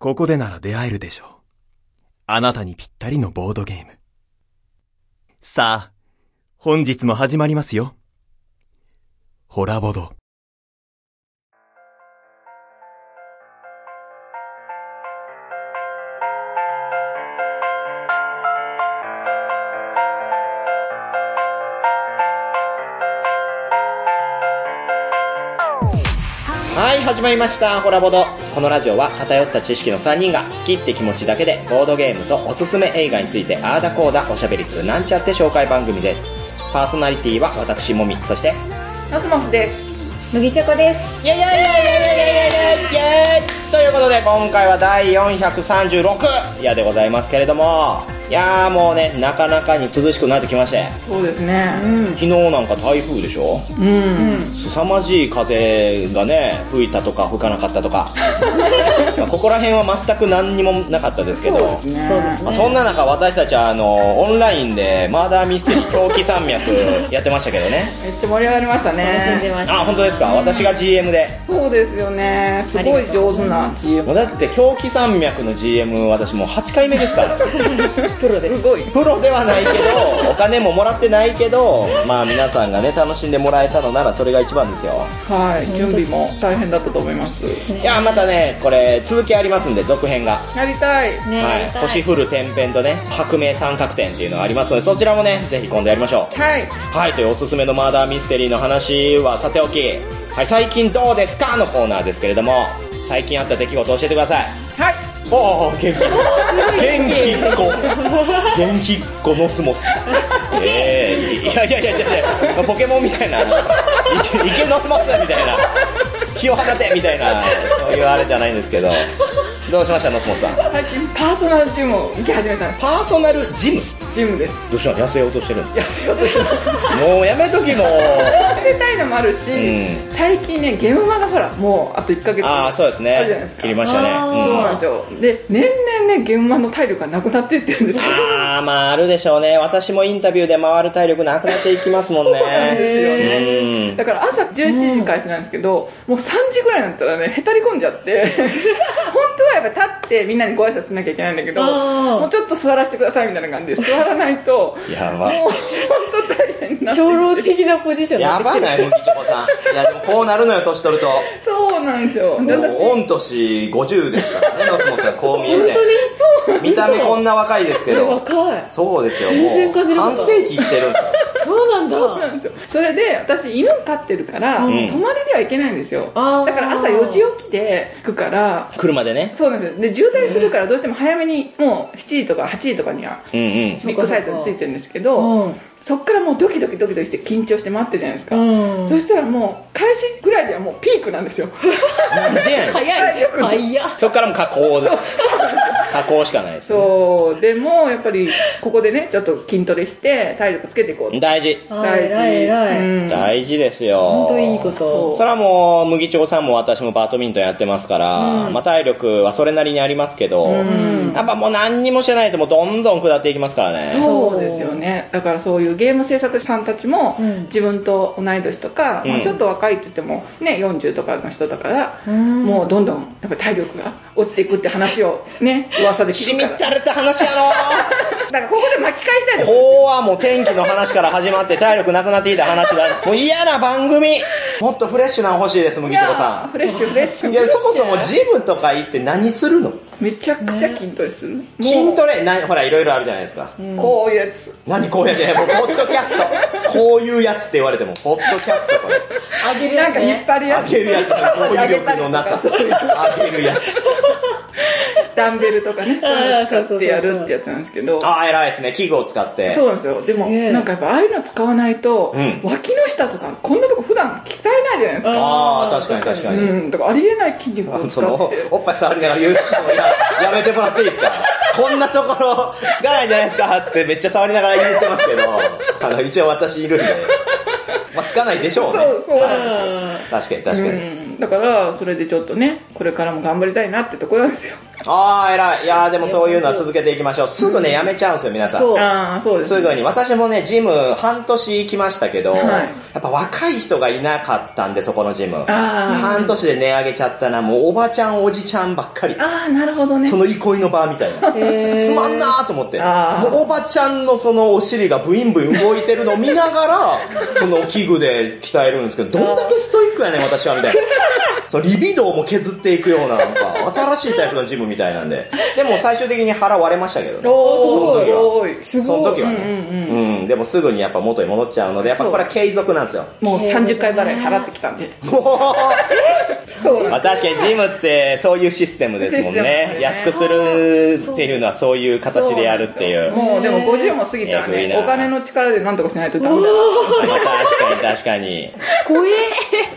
ここでなら出会えるでしょう。あなたにぴったりのボードゲーム。さあ、本日も始まりますよ。ホラボド。始まりました。ホラボド。このラジオは偏った知識の3人が好きって気持ちだけでボードゲームとおすすめ映画についてあーだこーだおしゃべりするなんちゃって紹介番組です。パーソナリティは私もみ、そして、ノスモスです。麦チョコです。イェイイェイイェイイェイイェイイェイイェイイェイということで今回は第436夜でございますけれども、いやーもうね、なかなかに涼しくなってきまして、そうですね。昨日なんか台風でしょ？うん。凄まじい風がね、吹いたとか吹かなかったとか。まあここら辺は全く何にもなかったですけど、そうですね。そうですまあ、そんな中私たちはあの、オンラインでマーダーミステリー狂気山脈 やってましたけどね。めっちゃ盛り上がりました楽しんでね。ました。あ、本当ですか？私が GM で。そうですよね。すごい上手な GM。もうだって狂気山脈の GM 私もう8回目ですから。プロですす。ごい。プロではないけど、お金ももらってないけど、まあ皆さんがね、楽しんでもらえたのならそれが一番ですよ。はい。準備も大変だったと思います。いや、またね、これ続きありますんで、続編が。やりたい。ねはい星降る天辺とね、白明三角点っていうのがありますので、そちらもね、ぜひ今度やりましょう。はい。はい、というおすすめのマーダーミステリーの話はさておき、はい、最近どうですかのコーナーですけれども、最近あった出来事教えてください。はい。おお、元気。元気っ子。元気っ子ノスモス。ええいやいやいやいやいや、ポケモンみたいな、いけいけノスモスみたいな、気を放てみたいな、そういうあれじゃないんですけど、どうしましたノスモスさん？パーソナルジムを行き始めたんです。パーソナルジム？ジムです。どうしたの？痩せようとしてるんで痩せようとしてる。すもうやめときもう。痩せたいのもあるし、うん最近ね、ゲームマがほら、もうあと1ヶ月。ああ、そうですねあるじゃないです。か切りましたね。そうなんですよ。で、年々ね、ゲームマの体力がなくなってってるんですよ。ああ、まああるでしょうね。私もインタビューで回る体力なくなっていきますもんね。そうなんですよねうんだから朝11時開始なんですけど、もう3時ぐらいになったらね、へたり込んじゃって、本当はやっぱ立ってみんなにご挨拶しなきゃいけないんだけど、もうちょっと座らせてくださいみたいな感じで、座らないと、やば。もう本当大変にな長老的なポジションやってきてるばない、麦チョコさん。いや、でもこうなるのよ、年取ると。そうなんですよ。御年50ですからね、ノスモスさん、こう見えて。そう見た目こんな若いですけど。若い。そうですよ、全然もう。半世紀生きてるんですよ。そうなんだ。そうなんですよ。それで、私犬飼ってるから、ん泊まりではいけないんですよ。だから朝4時起きで行くから、車でね。そうなんですよ。で、渋滞するからどうしても早めに、もう7時とか8時とかには。ビッグサイトについてるんですけど、うん。そっからもうドキドキドキドキして緊張して待ってるじゃないですか。うんそしたらもう、開始ぐらいではもうピークなんですよ。なんでやねん。早い。早い。そっからも加工で。加工しかないです。そう。でも、やっぱり、ここでね、ちょっと筋トレして、体力つけていこう。大事。あー偉い。うん大事ですよ。本当いいこと。それはもう、麦長さんも私もバドミントンやってますから、まあ体力はそれなりにありますけど、やっぱもう何にもしてないともうどんどん下っていきますからね。そうですよね。だからそういうゲーム制作者さんたちも、うん自分と同い年とか、まうんあ、ちょっと若いって言っても、ね、40とかの人だから、んもうどんどん、やっぱり体力が落ちていくって話をね、噂で聞しくから。みったれた話やろ だからここで巻き返したいとこうはもう天気の話から始まって体力なくなってきた話だ。もう嫌な番組もっとフレッシュなの欲しいです、麦いや長さーフレッシュフレッシん。いや、ュ。そもそもジムとか行って何するの？めちゃくちゃ筋トレする。もう筋トレ、なほら、いろいろあるじゃないですか。こういうやつ。何こうやって、もう、ポッドキャスト。こういうやつって言われても、ポッドキャストこれ。あげるなんか引っ張るやつ。上げるやつだ語彙力のなさ。そういう上げるやつ。ダンベルとかね、そういうの使そうそうそうそうってやるってやつなんですけど。ああ、偉いですね。器具を使って。そうなんですよ。でも、なんかやっぱああいうの使わないと、うん脇の下とか、こんなとこ普段鍛えないじゃないですか。ああ、確かに確かに。うん、だからありえない筋肉を使そのって。、おっぱい触りながら言うのややめてもらっていいですか？こんなところ、つかないじゃないですか？つってめっちゃ触りながら言ってますけど、あの、一応私いるんで。まあ、つかないでしょうね。そう、そうなんですよ。確かに確かに。うん、だから、それでちょっとね、これからも頑張りたいなってところなんですよ。ああ、偉い。いやーでもそういうのは続けていきましょう。すぐね、やめちゃうんですよ、皆さん。そうああ、そうですね。すぐに。私もね、ジム半年行きましたけど、はいやっぱ若い人がいなかったんで、そこのジム。あ半年で値上げちゃったな、もうおばちゃん、おじちゃんばっかり。あ、ああ、なるほどねそ。の憩いの場みたいな。へつまんなーと思って。もうおばちゃんのそのお尻がブインブイン動いてるのを見ながら、その器具で鍛えるんですけど、どんだけストイックやねん、私は、みたいな。そのリビドーも削っていくような、なんか、新しいタイプのジムみたいなんで。でも最終的に腹割れましたけどね。おその時はおーい。その時はね、うんうん、でもすぐにやっぱ元に戻っちゃうので、やっぱこれは継続なんですよ。もう30回払い払ってきたんで。もそうう、まあ確かにジムってそういうシステムですもんね。ね安くするっていうのはそういう形でやるっていう。もうでも50も過ぎたらね、お金の力で何とかしないとダメだ。まあ確かに確かに。怖え。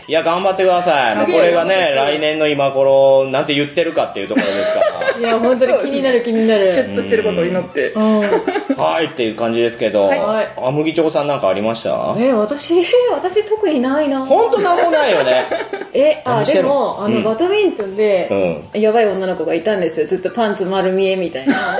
いや、頑張ってください。もうこれが ね、来年の今頃、なんて言ってるかっていうところですから。いや、本当に気になる気になる。シュッとしてることを祈って。うん。はいっていう感じですけど、はいあ、麦チョコさんなんかありました？え、私、私特にないな。ほんとなんもないよね。え、あ、でも、あの、うんバドミントンで、うん。やばい女の子がいたんですよ。ずっとパンツ丸見えみたいな。あ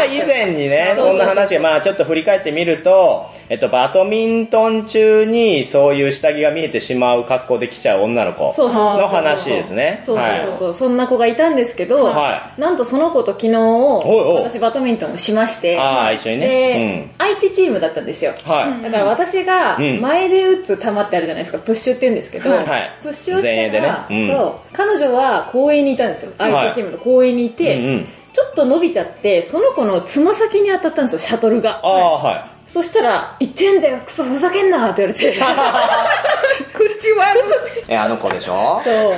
あ、以前にね、そんな話が、まあちょっと振り返ってみると、えっと、バドミントン中にそういう下着が見えてしまう格好で来ちゃう女の子の話ですね。そうそうはいそうそう、そんな子がいたんですけど、はなんとその子と昨日、私バドミントンをしまして、ああ、一緒にで、ね。相手チームだったんですよ。うん。はい。だから私がうん前で打つ球ってあるじゃないですか、プッシュって言うんですけど、はいプッシュをしたら、うんそう、彼女は公園にいたんですよ。相手チームの公園にいて。ちょっと伸びちゃって、その子のつま先に当たったんですよ、シャトルが。ああ、はい。そしたら、言ってんだよ、クソふざけんなって言われて。口悪え、あの子でしょ？そう。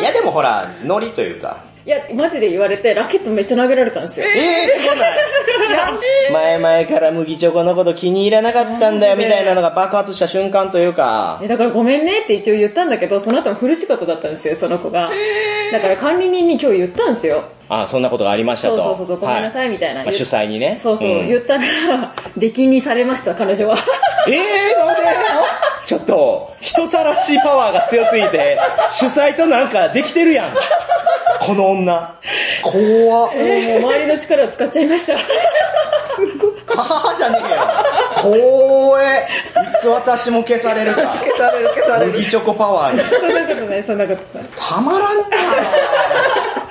いやでもほら、ノリというか。いや、マジで言われて、ラケットめっちゃ投げられたんですよ。ええー、すごない。前々から麦チョコのこと気に入らなかったんだよみたいなのが爆発した瞬間というか。えだからごめんねって一応言ったんだけど、その後もフル仕事だったんですよ、その子が。だから管理人に今日言ったんですよ。あそんなことがありましたと。そうそうそうごめんなさはいみたいな。まあ、主催にね。そうそう、ん言ったら、出禁にされました、彼女は。え えー、なんで？ちょっと、人たらしいパワーが強すぎて、主催となんかできてるやん。この女。怖っ。もう周りの力を使っちゃいました。母じゃねえよ。怖え。いつ私も消されるか。消される消される。麦チョコパワーに。そんなことない、そんなことない。たまらんな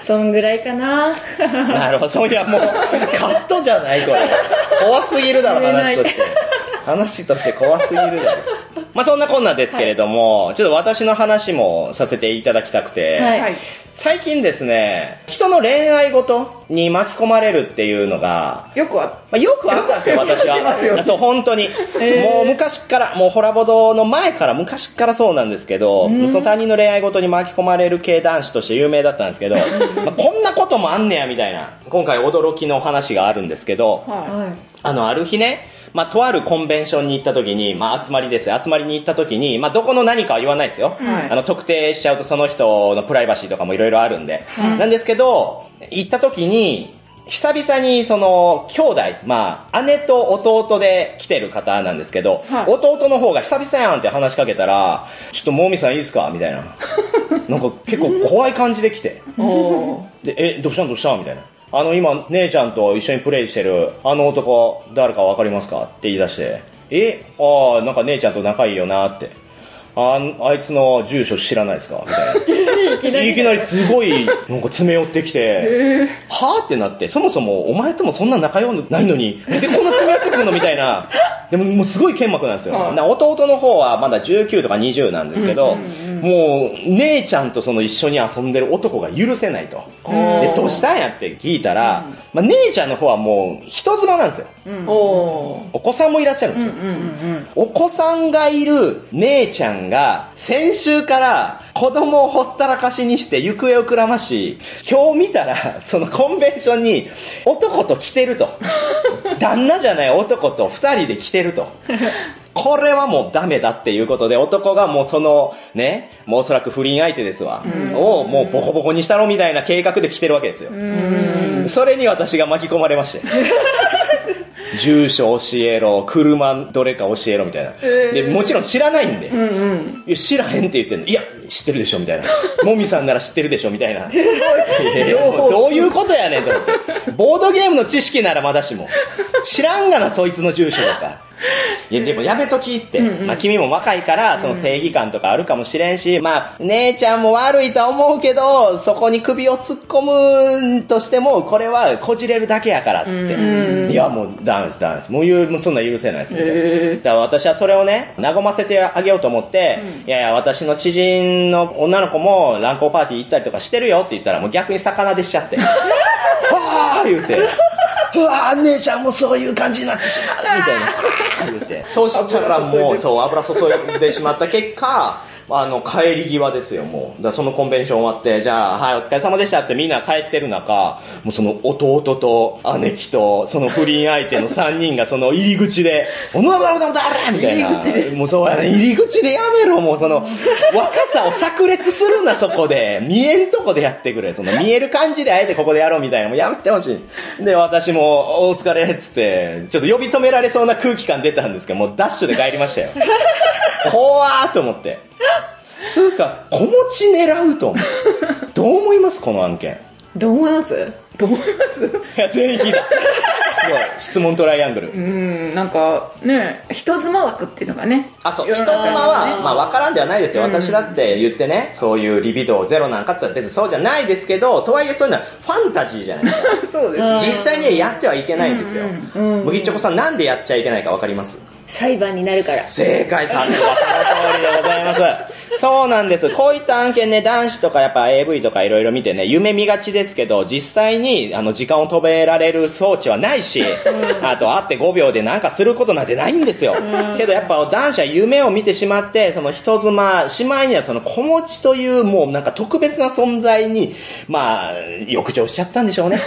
そんぐらいかな。なるほど。そういや、もう、カットじゃない、これ。怖すぎるだろ、話として。話として怖すぎるだろ。まあそんなこんなですけれども、ちょっと私の話もさせていただきたくて、はいはい。最近ですね、人の恋愛事に巻き込まれるっていうのが、よくは、まあ、よくあったんですよ、私ありますよは。そう、本当に。もう昔から、もうホラボドの前から昔からそうなんですけど、その他人の恋愛事に巻き込まれる系男子として有名だったんですけど、まあ、こんなこともあんねや、みたいな。今回驚きの話があるんですけど、ははい。あの、ある日ね、まあ、とあるコンベンションに行った時に、まあ、集まりです。集まりに行った時に、まあ、どこの何かは言わないですよ。はいあの、特定しちゃうとその人のプライバシーとかもいろいろあるんで。なんですけど、行った時に、久々にその、兄弟、まあ、姉と弟で来てる方なんですけど、はい弟の方が久々やんって話しかけたら、ちょっともみさんいいですか？みたいな。なんか結構怖い感じで来て。で、え、どうしたんどうした？みたいな。あの、今、姉ちゃんと一緒にプレイしてる、あの男、誰かわかりますか？って言い出して、え、ああ、なんか姉ちゃんと仲いいよなって。ああいつの住所知らないですか？みたいな。いきなり。すごい、なんか詰め寄ってきて、はぁってなって、そもそもお前ともそんな仲良くないのに、でこんな詰め寄ってくるの？みたいな。でももうすごい剣幕なんですよ。は弟の方はまだ19とか20なんですけど、もう姉ちゃんとその一緒に遊んでる男が許せないと。で、どうしたんやって聞いたら、まあ、姉ちゃんの方はもう人妻なんですよ。おーお子さんもいらっしゃるんですよ。お子さんがいる姉ちゃんが先週から子供をほったらかしにして行方をくらまし、今日見たら そのコンベンションに男と来てると。旦那じゃない男と二人で来てると。これはもうダメだっていうことで男がもうそのね、もうおそらく不倫相手ですわ。をもうボコボコにしたろみたいな計画で来てるわけですよ。それに私が巻き込まれまして。住所教えろ、車どれか教えろみたいな。で、もちろん知らないんで。いや知らへんって言ってんの。いや、知ってるでしょみたいな。もみさんなら知ってるでしょみたいな。どういうことやねんと思って。ボードゲームの知識ならまだしも。知らんがな、そいつの住所とか。いや、でもやめときって。まあ、君も若いから、その正義感とかあるかもしれんし、まあ、姉ちゃんも悪いとは思うけど、そこに首を突っ込むとしても、これはこじれるだけやから、つって。いや、もうダメです、ダメです。もう言う、もうそんなん許せないです、みたいな。へだから私はそれをね、和ませてあげようと思って、いやいや、私の知人の女の子も乱交パーティー行ったりとかしてるよって言ったら、もう逆に魚でしちゃって。わー言うて。うわ姉ちゃんもそういう感じになってしまうみたいな。言うて。そしたらもう、そう、油注いでしまった結果、あの、帰り際ですよ、もう。だそのコンベンション終わって、じゃあ、はい、お疲れ様でしたってみんな帰ってる中、もうその弟と姉貴と、その不倫相手の3人がその入り口で、おのだおだおだみたいな。もうそうやね、入り口でやめろ、もうその、若さを炸裂するな、そこで。見えんとこでやってくれ。その見える感じであえてここでやろうみたいな。もうやめてほしい。で、私も、お疲れっつって、ちょっと呼び止められそうな空気感出たんですけど、もうダッシュで帰りましたよ。怖ーと思って。つうか、子持ち狙うと思う。どう思いますこの案件？どう思います？どう思います？いや、全員聞いた。すごい。質問トライアングル。うん、なんかね、人妻枠っていうのがね。あ、そう。人妻は、まあ、わからんではないですよ。私だって言ってね、そういうリビドーゼロなんかって言ったら別にそうじゃないですけど、とはいえそういうのはファンタジーじゃないですか。そうです。うん実際にはやってはいけないんですよ。うん麦チョコさんなんでやっちゃいけないかわかります？裁判になるから。正解さすがその通りでございます。そうなんです。こういった案件ね、男子とかやっぱ AV とかいろいろ見てね、夢見がちですけど、実際にあの時間を止められる装置はないし、あと会って5秒でなんかすることなんてないんですよ。けどやっぱ男子は夢を見てしまって、その人妻、しまいにはその子持ちというもうなんか特別な存在に、まあ、浴場しちゃったんでしょうね。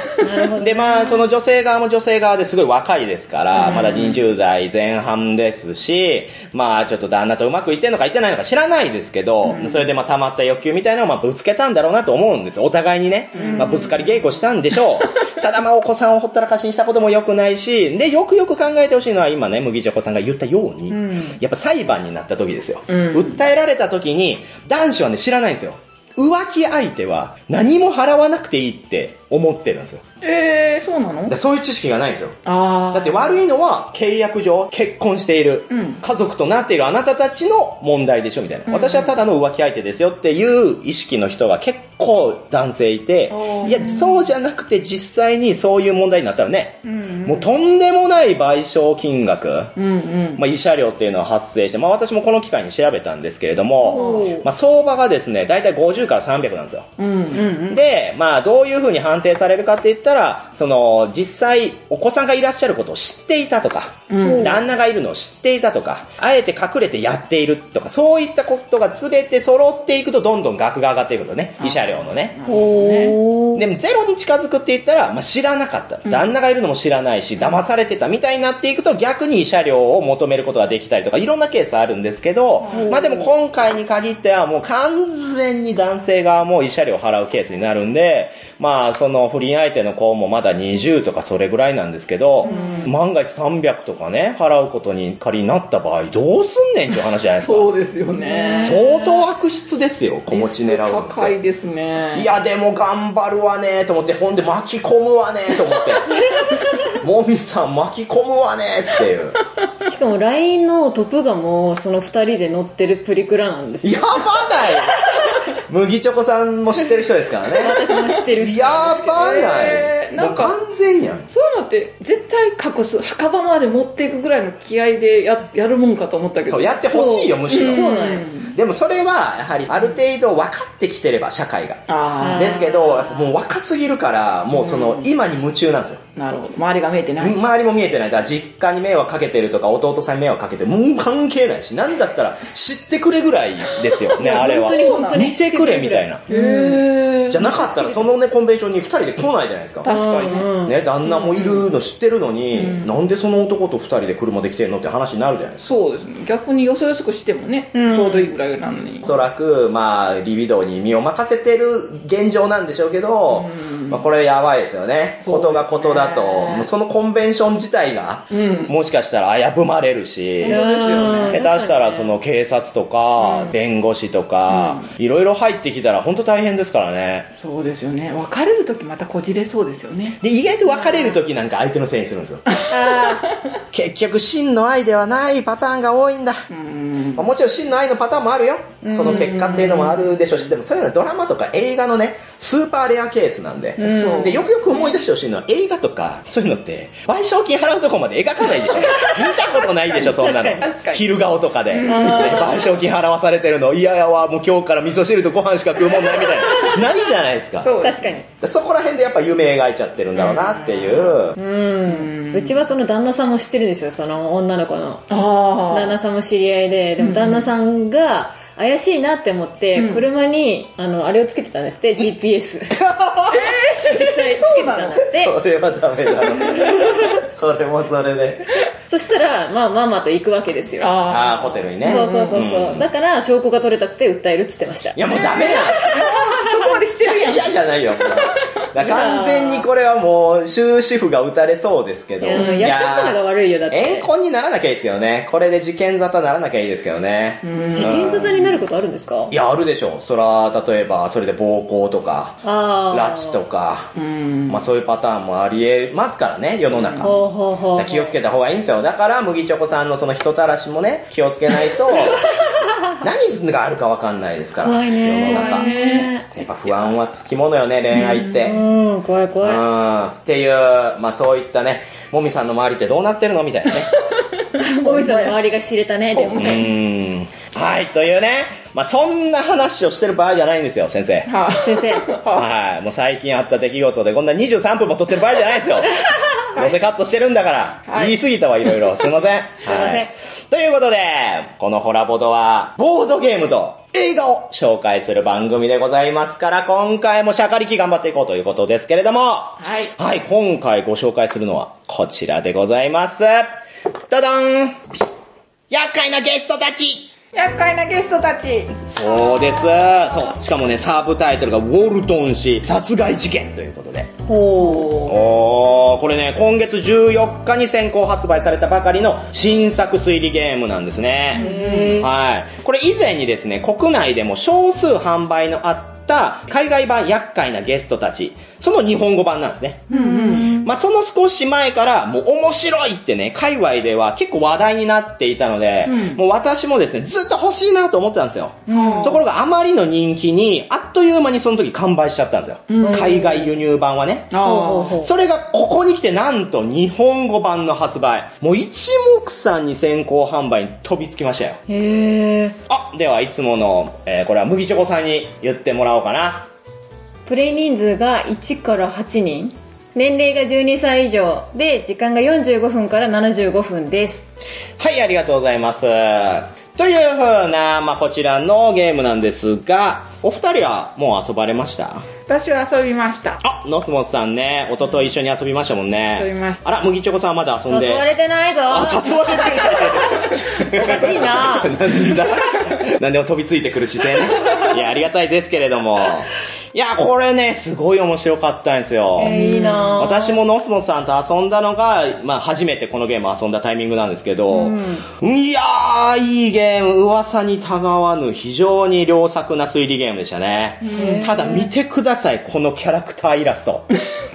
で、まあ、その女性側も女性側ですごい若いですから、まだ20代前半ですし、まあ、ちょっと旦那とうまくいってんのかいってないのか知らないですけど、それでまあ、溜まった欲求みたいなのをまあ、ぶつけたんだろうなと思うんです。お互いにね。まあ、ぶつかり稽古したんでしょう。ただまあ、お子さんをほったらかしにしたことも良くないし、で、よくよく考えてほしいのは、今ね、麦チョコさんが言ったように、やっぱ裁判になった時ですよ。訴えられた時に、男子はね、知らないんですよ。浮気相手は何も払わなくていいって思ってるんですよ。えー、そうなの？だそういう知識がないんですよ。あだって悪いのは契約上結婚している、うん。家族となっているあなたたちの問題でしょみたいな、私はただの浮気相手ですよっていう意識の人が結構男性いていやそうじゃなくて実際にそういう問題になったらね、んもうとんでもない賠償金額、うんうん。まあ、慰謝料っていうのは発生して、まあ、私もこの機会に調べたんですけれどもまあ、相場がですね大体50から300なんですよ。うんうん。で、まあ、どういうふうに判定されるかって言ったら、その、実際、お子さんがいらっしゃることを知っていたとか、うん旦那がいるのを知っていたとか、あえて隠れてやっているとか、そういったことが全て揃っていくと、どんどん額が上がっていくのね。慰謝料のね。でも、ゼロに近づくって言ったら、まあ、知らなかった。旦那がいるのも知らないし、騙されてたみたいになっていくと、逆に慰謝料を求めることができたりとか、いろんなケースあるんですけど、まあでも今回に限ってはもう完全に男性側も慰謝料を払うケースになるんで、まあその不倫相手の子もまだ20とかそれぐらいなんですけど、万が一300とかね、払うことに仮になった場合、どうすんねんっていう話じゃないですか。そうですよね。相当悪質ですよ、子持ち狙うのって。高いですね。いや、でも頑張るわねと思って、ほんで巻き込むわねと思って。もみさん巻き込むわねっていう。しかも LINE のトップ画もその二人で乗ってるプリクラなんですよ。やばない麦チョコさんも知ってる人ですからね。私も知ってる人やばない、えーなんかもう完全やん。そういうのって絶対隠す。墓場まで持っていくぐらいの気合でややるもんかと思ったけど。そう、やってほしいよ、むしろ。そうなんよでもそれは、やはりある程度分かってきてれば、社会が。あですけど、もう若すぎるから、もうその、今に夢中なんですよ。あ、なるほど。周りが見えてない。周りも見えてない。だから実家に迷惑かけてるとか、弟さんに迷惑かけてる。もう関係ないし、なんだったら知ってくれぐらいですよね、あれは見てくれみたいな。じゃなかったら、そのね、コンベンションに二人で来ないじゃないですか。確かにね。旦那もいるの知ってるのに、なんでその男と二人で車で来てんのって話になるじゃないですか。そうですね。逆によそよそくしてもね、うんちょうどいいぐらいルなのにお。そらく、まあ、リビドーに身を任せてる現状なんでしょうけど、まあ、これやばいですよね。ことがことだと、そのコンベンション自体が、うん。もしかしたら危ぶまれるし、下手したらその警察とか、弁護士とか、いろいろ入ってきたら本当大変ですからね。そうですよね。別れるときまたこじれそうですよね。で、意外と別れる時なんか相手のせいにするんですよ。あ結局真の愛ではないパターンが多いんだ。うん。まあもちろん真の愛のパターンもあるよ。その結果っていうのもあるでしょうし、でもそういうのはドラマとか映画のね、スーパーレアケースなんで。で、よくよく思い出してほしいのは映画とか、そういうのって、賠償金払うとこまで描かないでしょ。見たことないでしょ、そんなの昼顔とかで。で賠償金払わされてるの、いややわ、もう今日から味噌汁とご飯しか食うもんないみたいな。ないじゃないですか。そうー確かに。でそこら辺でやっぱ夢描いちゃってるんだろうなっていう。うん。うちはその旦那さんも知ってるんですよ、その女の子の。あ旦那さんも知り合いで、でも旦那さんが怪しいなって思って、うん車に、あの、あれをつけてたんですって、GPS。実際つけてたんだって。それはダメだろ。それもそれで。そしたら、まあ、ママと行くわけですよ。あ。ああ、ホテルにね。そうそうそうそう。んだから、証拠が取れたっつって訴えるっつってましたい。やもうダメやん。そこまで来てるやん。いやじゃないよ。だ完全にこれはもう終止符が打たれそうですけど。いややっちゃったのが悪いよだって怨恨にならなきゃいいですけどね。これで事件沙汰ならなきゃいいですけどね。事件沙汰になることあるんですか？いや、あるでしょう。そら、例えば、それで暴行とか。拉致とか、うん。まあそういうパターンもありえますからね、世の中。気をつけた方がいいんですよ。だから、麦チョコさんのその人たらしもね、気をつけないと、何があるかわかんないですから。世の中。やっぱ不安はつきものよね、恋愛って。うん、怖い怖い。うんっていう、まあそういったね、もみさんの周りってどうなってるのみたいなね。もみさんの周りが知れたね、でもうね。ん。はい、というね、まあそんな話をしてる場合じゃないんですよ、先生。は先生。はい、もう最近あった出来事でこんな23分も撮ってる場合じゃないですよ。どうせカットしてるんだから、はい言い過ぎたわ、いろいろ。すいません。はい。ということで、このホラボドは、ボードゲームと映画を紹介する番組でございますから、今回もシャカリキ頑張っていこうということですけれども、はい。はい、今回ご紹介するのはこちらでございます。ダダン厄介なゲストたち厄介なゲストたち。そうです。そう。しかもね、サブタイトルがウォルトン氏殺害事件ということで。ほおー、これね、今月14日に先行発売されたばかりの新作推理ゲームなんですね。はい。これ以前にですね、国内でも少数販売のあった海外版厄介なゲストたち、その日本語版なんですね。まあ、その少し前から、もう面白いってね、界隈では結構話題になっていたので、もう私もですね、ずっと欲しいなと思ってたんですよ。ところがあまりの人気に、あっという間にその時完売しちゃったんですよ。海外輸入版はね。それがここに来てなんと日本語版の発売。もう一目散に先行販売に飛びつきましたよ。へー。あ、ではいつもの、えーこれは麦チョコさんに言ってもらおうかな。プレイ人数が1から8人。年齢が12歳以上で、時間が45分から75分です。はい、ありがとうございます。という風な、まあ、こちらのゲームなんですが、お二人はもう遊ばれました？私は遊びました。あ、ノスモスさんね、一昨日一緒に遊びましたもんね。遊びましたあら、麦チョコさんはまだ遊んで。誘われてないぞ。あ、誘われておかしいな なんだ？なんでも飛びついてくる姿勢ね。いや、ありがたいですけれども。いや、これね、すごい面白かったんですよ。えーいいな私もノスモスさんと遊んだのが、まあ初めてこのゲーム遊んだタイミングなんですけど、いやー、いいゲーム、噂にたがわぬ非常に良作な推理ゲームでしたね。ただ見てください、このキャラクターイラスト。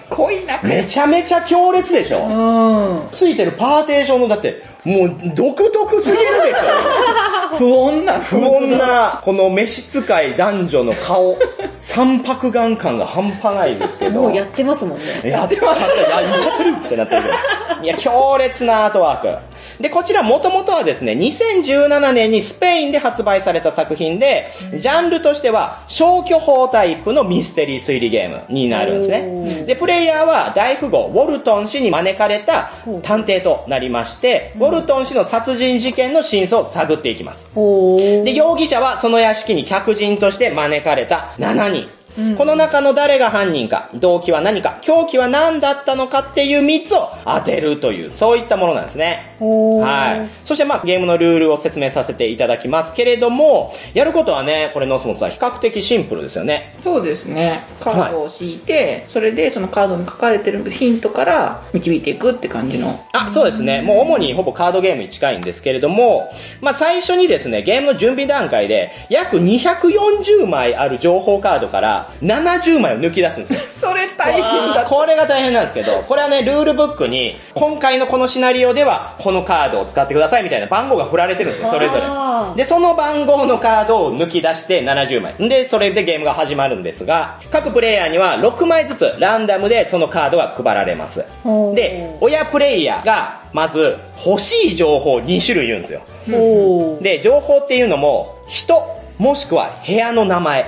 濃いな。めちゃめちゃ強烈でしょ、うん。ついてるパーテーションのだって、もう独特すぎるでしょ不穏な。不穏な、この召使い男女の顔、三白眼感が半端ないですけど。もうやってますもんね。やってました。いや、言っちゃってるってなってるけど。いや、強烈なアートワーク。で、こちらもともとはですね、2017年にスペインで発売された作品で、ジャンルとしては消去法タイプのミステリー推理ゲームになるんですね。で、プレイヤーは大富豪、ウォルトン氏に招かれた探偵となりまして、ウォルトン氏の殺人事件の真相を探っていきます。で、容疑者はその屋敷に客人として招かれた7人。この中の誰が犯人か、動機は何か、凶器は何だったのかっていう3つを当てるという、そういったものなんですね。はい。そしてまあゲームのルールを説明させていただきますけれども、やることはね、これノスモスは比較的シンプルですよね。そうですね。カードを敷いて、それでそのカードに書かれてるヒントから導いていくって感じの。あ、そうですね。もう主にほぼカードゲームに近いんですけれども、まあ最初にですね、ゲームの準備段階で、約240枚ある情報カードから70枚を抜き出すんですよ。それ大変だ。これが大変なんですけど、これはね、ルールブックに、今回のこのシナリオでは、このカードを使ってくださいみたいな番号が振られてるんですよ、それぞあれ。で、その番号のカードを抜き出して70枚。で、それでゲームが始まるんですが、各プレイヤーには6枚ずつランダムでそのカードが配られます。で、親プレイヤーが、まず、欲しい情報を2種類言うんですよ。ほで、情報っていうのも、人、もしくは部屋の名前。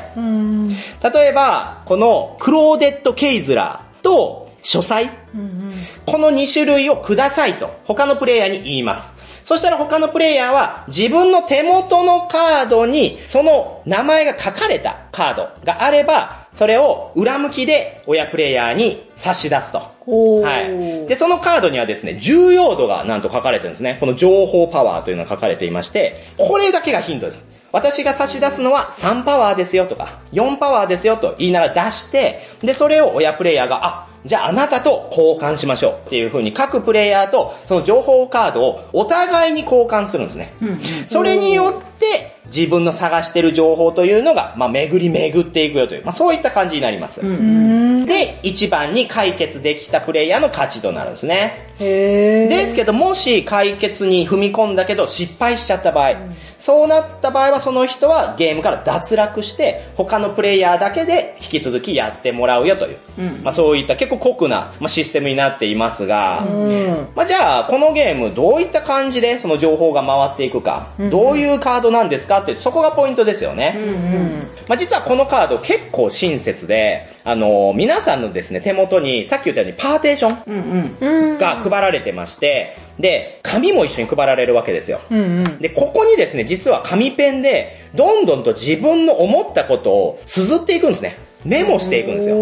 例えば、このクローデット・ケイズラーと書斎、うんこの2種類をくださいと他のプレイヤーに言います。そしたら他のプレイヤーは自分の手元のカードにその名前が書かれたカードがあれば、それを裏向きで親プレイヤーに差し出すと。はい。で、そのカードにはですね、重要度がなんと書かれてるんですね。この情報パワーというのが書かれていまして、これだけがヒントです。私が差し出すのは3パワーですよとか、4パワーですよと言いながら出して、で、それを親プレイヤーが、あ、じゃああなたと交換しましょうっていう風に各プレイヤーとその情報カードをお互いに交換するんですね。それによって自分の探してる情報というのが、まあ、巡り巡っていくよという、まあ、そういった感じになります。うん。で、一番に解決できたプレイヤーの勝ちとなるんですね。ですけど、もし解決に踏み込んだけど失敗しちゃった場合、そうなった場合はその人はゲームから脱落して、他のプレイヤーだけで引き続きやってもらうよという、うん。まあそういった結構酷な、まあ、システムになっていますが、うん。まあ、じゃあ、このゲームどういった感じでその情報が回っていくか、どういうカードなんですかって、そこがポイントですよね。まあ、実はこのカード結構親切で、あの皆さんのですね、手元にさっき言ったようにパーテーションうんうん。うん。が配られてまして、で、紙も一緒に配られるわけですよ。うんうん。で、ここにですね、実は紙ペンで、どんどんと自分の思ったことを綴っていくんですね。メモしていくんですよ。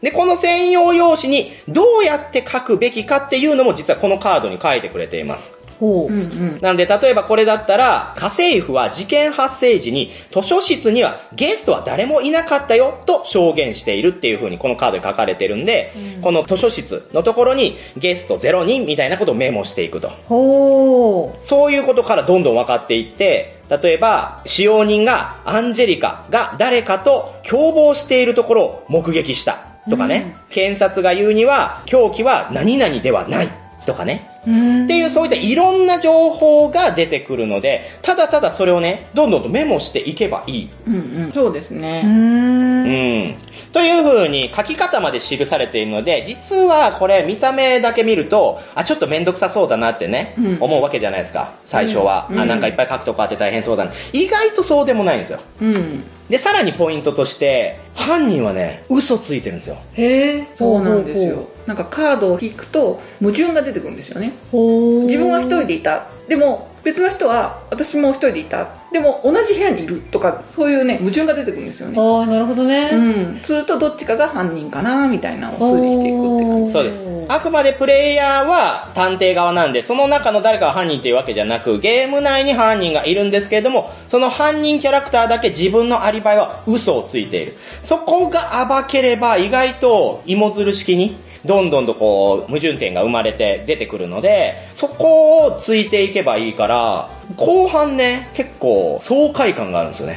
で、この専用用紙にどうやって書くべきかっていうのも実はこのカードに書いてくれています。ほう。うんうん。なので、例えばこれだったら、家政婦は事件発生時に図書室にはゲストは誰もいなかったよと証言しているっていう風にこのカードに書かれてるんで、この図書室のところにゲスト0人みたいなことをメモしていくと。ほう。そういうことからどんどん分かっていって、例えば、使用人がアンジェリカが誰かと共謀しているところを目撃した。とかね。検察が言うには、凶器は何々ではない。とかね。うん。っていうそういったいろんな情報が出てくるので、ただただそれをね、どんどんとメモしていけばいい。うんうん。そうですう。ね。うんん。という風に書き方まで記されているので、実はこれ見た目だけ見ると、あ、ちょっとめんどくさそうだなってね、うん思うわけじゃないですか。最初は。うんあ、なんかいっぱい書くとこあって大変そうだな。意外とそうでもないんですよ。うん。で、さらにポイントとして、犯人はね、嘘ついてるんですよ。へえ。そうなんですよ。なんかカードを引くと矛盾が出てくるんですよね。自分は一人でいた。でも別の人は私も一人でいた。でも同じ部屋にいるとかそういうね矛盾が出てくるんですよね。ああ、なるほどね。うん。するとどっちかが犯人かなみたいなのを推理していくって感じ。そうです。あくまでプレイヤーは探偵側なんで、その中の誰かが犯人というわけじゃなく、ゲーム内に犯人がいるんですけれども、その犯人キャラクターだけ自分のアリバイは嘘をついている。そこが暴ければ意外と芋づる式に、どんどんとこう、矛盾点が生まれて出てくるので、そこをついていけばいいから、後半ね、結構爽快感があるんですよね。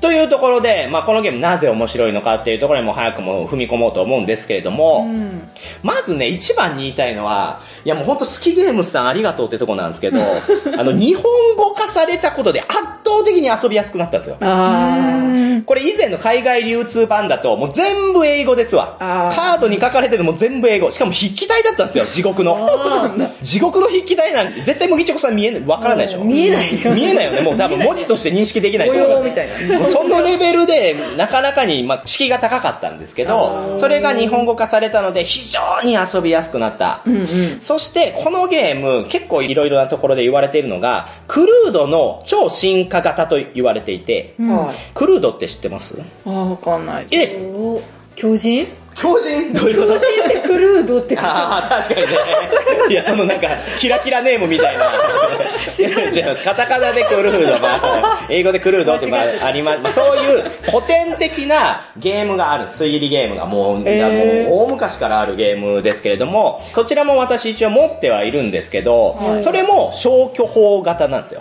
というところで、まあ、このゲームなぜ面白いのかっていうところにも早くも踏み込もうと思うんですけれども。まずね、一番に言いたいのは、いやもうほんと好きゲームズさんありがとうってとこなんですけど、あの、日本語化されたことで圧倒的に遊びやすくなったんですよ。あこれ以前の海外流通版だと、もう全部英語ですわ。カードに書かれてるのも全部英語。しかも筆記体だったんですよ、地獄の。あ地獄の筆記体なんて、絶対麦チョコさん見えない、わからないでしょ。見えないよ。見えないよね。もう多分文字として認識できあ。ないと思う模様みたいな。もうそのレベルで、なかなかに、まあ、敷居が高かったんですけど、それが日本語化されたので、非常に遊びやすくなった。うんうん。そして、このゲーム、結構いろいろなところで言われているのが、クルードの超進化型と言われていて、はい。クルードって知ってます？ああ、わかんない。え？お強靭狂人？どういうこと？ってクルードってことああ、確かにね。いや、そのなんか、キラキラネームみたいな。違います。カタカナでクルード、まあ、英語でクルードってまああります。まあ、そういう古典的なゲームがある、推理ゲームがもう、えーもう大昔からあるゲームですけれども、そちらも私一応持ってはいるんですけど、それも消去法型なんですよ。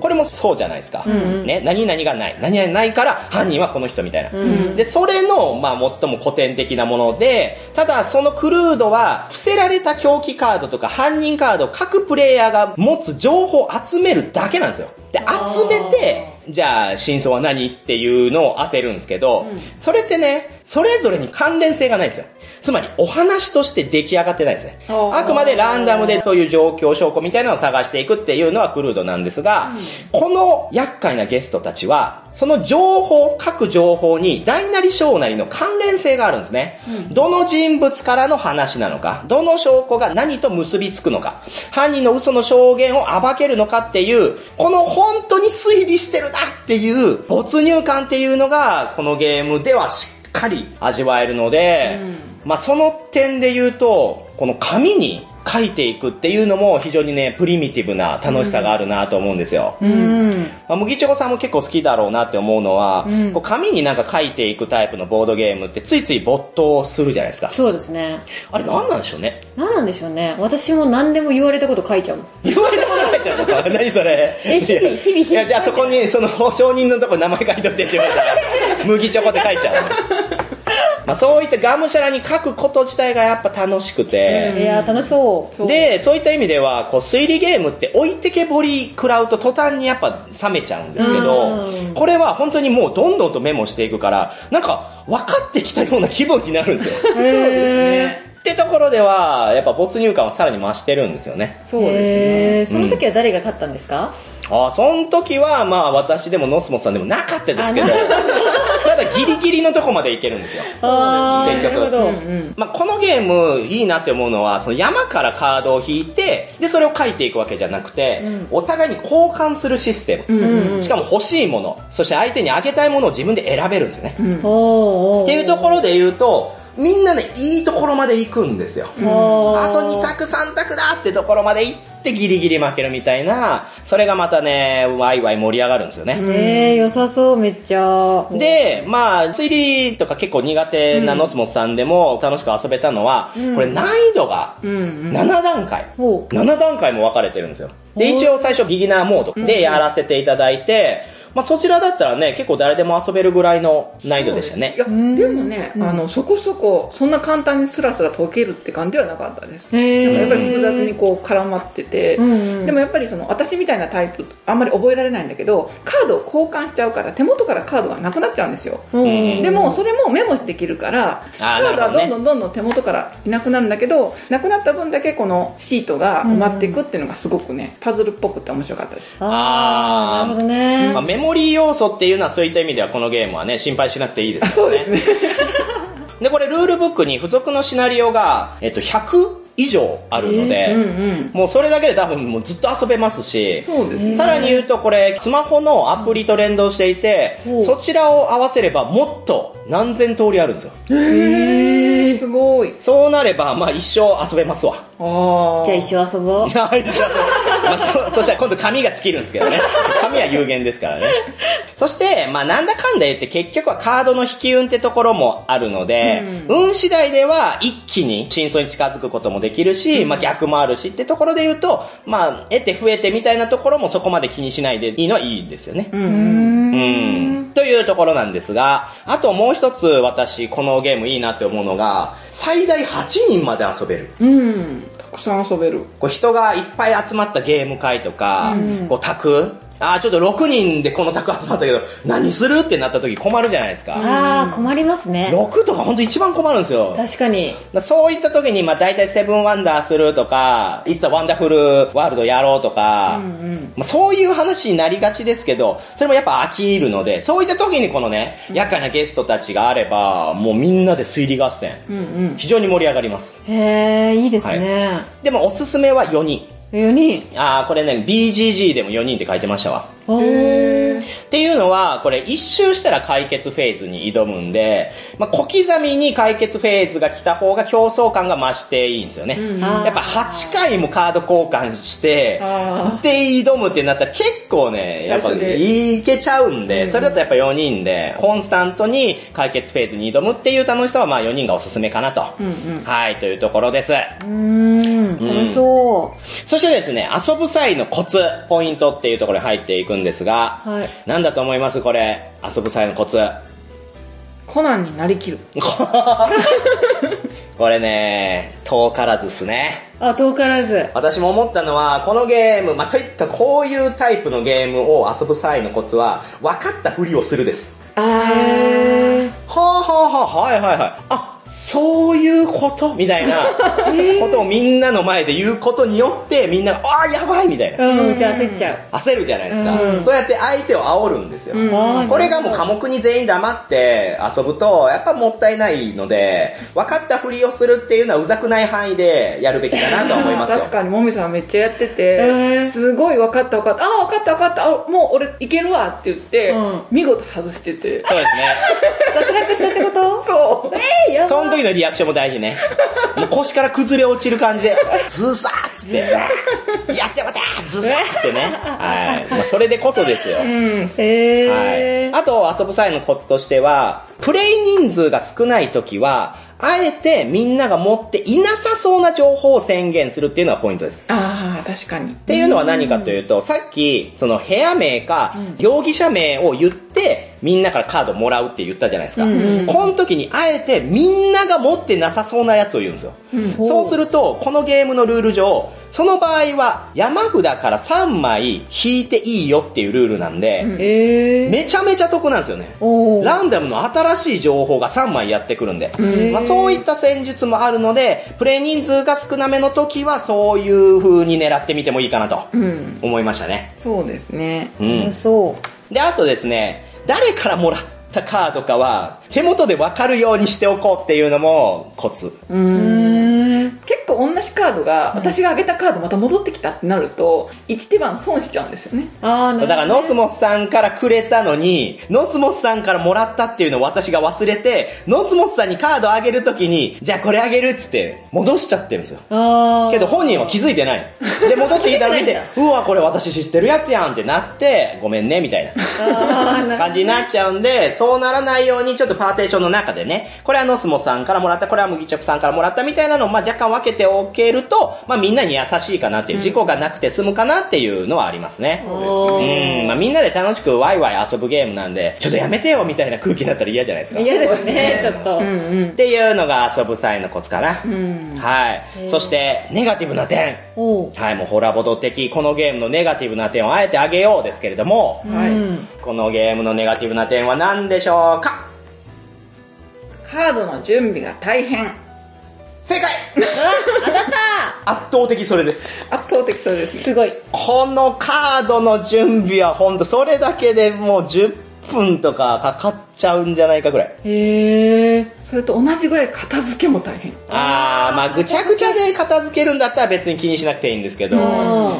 これもそうじゃないですか。ね、何々がない。何々ないから犯人はこの人みたいな。で、それの、まあ、最も古典的なもので、ただそのクルードは、伏せられた狂気カードとか犯人カードを各プレイヤーが持つ情報を集めるだけなんですよ。で、集めて、じゃあ、真相は何？っていうのを当てるんですけど、それってね、それぞれに関連性がないんですよ。つまり、お話として出来上がってないんですね。あくまでランダムでそういう状況証拠みたいなのを探していくっていうのはクルードなんですが、この厄介なゲストたちは、その情報、各情報に大なり小なりの関連性があるんですね。どの人物からの話なのか、どの証拠が何と結びつくのか、犯人の嘘の証言を暴けるのかっていう、この本当に推理してるなっていう没入感っていうのが、このゲームではしっかり味わえるので、まあその点で言うと、この紙に書いていくっていうのも非常にね、プリミティブな楽しさがあるなと思うんですよ。うん。まあ、麦チョコさんも結構好きだろうなって思うのは、こう紙になんか書いていくタイプのボードゲームってついつい没頭するじゃないですか。そうですね。あれ何なんでしょうね？何なんでしょうね。私も何でも言われたこと書いちゃうもん。言われたこと書いてあるの？何それ。え日々日々日々いや、じゃあそこにその証人のとこ名前書いとってって言われたら、麦チョコって書いちゃうの？まあそういったがむしゃらに書くこと自体がやっぱ楽しくて、いやー楽しそう。そうで、そういった意味では、こう、推理ゲームって置いてけぼり食らうと途端にやっぱ冷めちゃうんですけどうん、これは本当にもうどんどんとメモしていくから、なんか分かってきたような気分になるんですよ。へってところでは、やっぱ没入感はさらに増してるんですよね。そうですね。その時は誰が勝ったんですか、ああ、その時は、まあ私でもノスモスさんでもなかったですけど、ただギリギリのとこまでいけるんですよ。結局。まあ、このゲームいいなって思うのは、その山からカードを引いて、で、それを書いていくわけじゃなくて、お互いに交換するシステム。うんしかも欲しいもの、そして相手にあげたいものを自分で選べるんですよね。うん。っていうところで言うと、みんなね、いいところまで行くんですよ。あと2択3択だってところまで行ってギリギリ負けるみたいな、それがまたね、ワイワイ盛り上がるんですよね。えー、良さそう、めっちゃ。で、まあ、推理とか結構苦手なノスモスさんでも楽しく遊べたのは、これ難易度がうん7段階。ほ7段階も分かれてるんですよ。で、一応最初ビギナーモードでやらせていただいて、まあそちらだったらね、結構誰でも遊べるぐらいの難易度でしたねい。や、でもね、あの、そこそこ、そんな簡単にスラスラ解けるって感じではなかったです。やっぱり複雑にこう絡まってて、うんうんでもやっぱりその、私みたいなタイプ、あんまり覚えられないんだけど、カードを交換しちゃうから、手元からカードがなくなっちゃうんですよ。う。うんでも、それもメモできるから、カあーードはどんどんどんどん手元からいなくなるんだけど、なくなった分だけこのシートが埋まっていくっていうのがすごくね、パズルっぽくて面白かったです。あー、なるほどね。まあ、メモリー要素っていうのはそういった意味ではこのゲームはね、心配しなくていいですあ、よそうですね。で、これルールブックに付属のシナリオが、えっと、100以上あるので、うんうん。もうそれだけで多分もうずっと遊べますし、そうですね。さらに言うとこれ、スマホのアプリと連動していて、そちらを合わせればもっと何千通りあるんですよ。へー、すごい。そうなれば、まあ一生遊べますわ。ああ。じゃあ一緒遊ぼうい。や、一生まあそ、そしたら今度紙が尽きるんですけどね。紙は有限ですからね。そして、まあなんだかんだ言って結局はカードの引き運ってところもあるので、運次第では一気に真相に近づくこともできるし、まあ逆もあるしってところで言うと、まあ得て増えてみたいなところもそこまで気にしないでいいのはいいですよね。うんうん。うん。というところなんですが、あともう一つ私このゲームいいなって思うのが、最大8人まで遊べる。うん。たくさん遊べる。こう人がいっぱい集まったゲーム会とか、こう卓あーちょっと6人でこの卓集まったけど、何するってなった時困るじゃないですか。あー、困りますね。6とか本当一番困るんですよ。確かに。そういった時に、まあ大体セブンワンダーするとか、It's a Wonderful World やろうとか、まあ、そういう話になりがちですけど、それもやっぱ飽きるので、そういった時にこのね、厄介なゲストたちがあれば、もうみんなで推理合戦、うんうん。非常に盛り上がります。へー、いいですね。でもおすすめは4人。4人。ああ、これね、BGG でも4人って書いてましたわ。っていうのは、これ一周したら解決フェーズに挑むんで、まあ、小刻みに解決フェーズが来た方が競争感が増していいんですよね。やっぱ8回もカード交換して、あで挑むってなったら結構ね、やっぱいけちゃうんで、それだとやっぱ4人で、コンスタントに解決フェーズに挑むっていう楽しさはまあ4人がおすすめかなと。はい、というところです。うーん、楽しそそしてですね、遊ぶ際のコツ、ポイントっていうところに入っていくんですが、う。はい。なんだと思いますこれ、遊ぶ際のコツ。コナンになりきる。これね、遠からずっすね。あ、遠からず。私も思ったのは、このゲーム、まあ、とにかくこういうタイプのゲームを遊ぶ際のコツは、分かったふりをするです。あへはあはあはあ、はいはいはい。あ、そういうこと？みたいなことをみんなの前で言うことによって、みんなが、ああ、やばい！みたいな。うん、じゃあ焦っちゃう。焦るじゃないですか、うん。そうやって相手を煽るん。ですよ。うん。これがもう科目に全員黙って遊ぶと、やっぱもったいないので、分かったふりをするっていうのはうざくない範囲でやるべきかなと思いますよ。確かにもみさん。めっちゃやってへて、ーすごい分かった分かった、あ、分かった分かった、あ、もう俺いけるわって言って、うん。見事外してて。そうですね。脱落したってことそう。えー、やばその時のリアクションも大事ね。もう腰から崩れ落ちる感じで、ズーサーっつって、やってもたズーサーってね。はい。まあ、それでこそですよ。うん。へー。はい。あと、遊ぶ際のコツとしては、プレイ人数が少ない時は、あえてみんなが持っていなさそうな情報を宣言するっていうのがポイントです。ああ、確かに。っていうのは何かというと、さっき、その部屋名か、容疑者名を言って、みんなからカードもらうって言ったじゃないですか。うんうんこの時にあえてみんなが持ってなさそうなやつを言うんですよ。うんそうすると、このゲームのルール上、その場合は山札から3枚引いていいよっていうルールなんで、うんえー。めちゃめちゃ得なんですよね。ランダムの新しい情報が3枚やってくるんで。んまあ、そういった戦術もあるので、プレイ人数が少なめの時はそういう風に狙ってみてもいいかなとうん。思いましたね。そうですね。うん。そう。で、あとですね、誰からもらったカードかは手元でわかるようにしておこうっていうのもコツ。う。ん。結構同じカードが、私が上げたカードまた戻ってきたってなると、1手番損しちゃうんですよね。あー、なるほどそうだからノスモスさんからくれたのに、ノスモスさんからもらったっていうのを私が忘れて、ノスモスさんにカードあげるときに、じゃあこれあげるっつって戻しちゃってるんですよ。あー。けど本人は気づいてない。で、戻ってきたの見て、うわ、これ私知ってるやつやんってなって、ごめんね、みたいな。感じになっちゃうんで、そうならないようにちょっとパーテーションの中でね、これはノスモさんからもらった、これは麦チョコさんからもらったみたいなのを、まあ、若干分けておけると、まあ、みんなに優しいかなっていう、事故がなくて済むかなっていうのはありますね。おうーん、まあ、みんなで楽しくワイワイ遊ぶゲームなんで、ちょっとやめてよみたいな空気だったら嫌じゃないですか。嫌ですね、ちょっと。うんうんっ。ていうのが遊ぶ際のコツかな。うん。はい。そして、ネガティブな点。はい、もうホラボド的、このゲームのネガティブな点をあえてあげようですけれども、はいうんこのゲームのネガティブな点は何でしょうか？カードの準備が大変。正解あ、当たった圧倒的それです。圧倒的そうですね。すごい。このカードの準備はほんとそれだけでもう10分とかかかっちゃうんじゃないかぐらい。へー。それと同じぐらい片付けも大変。あー、まあぐちゃぐちゃで片付けるんだったら別に気にしなくていいんですけど、う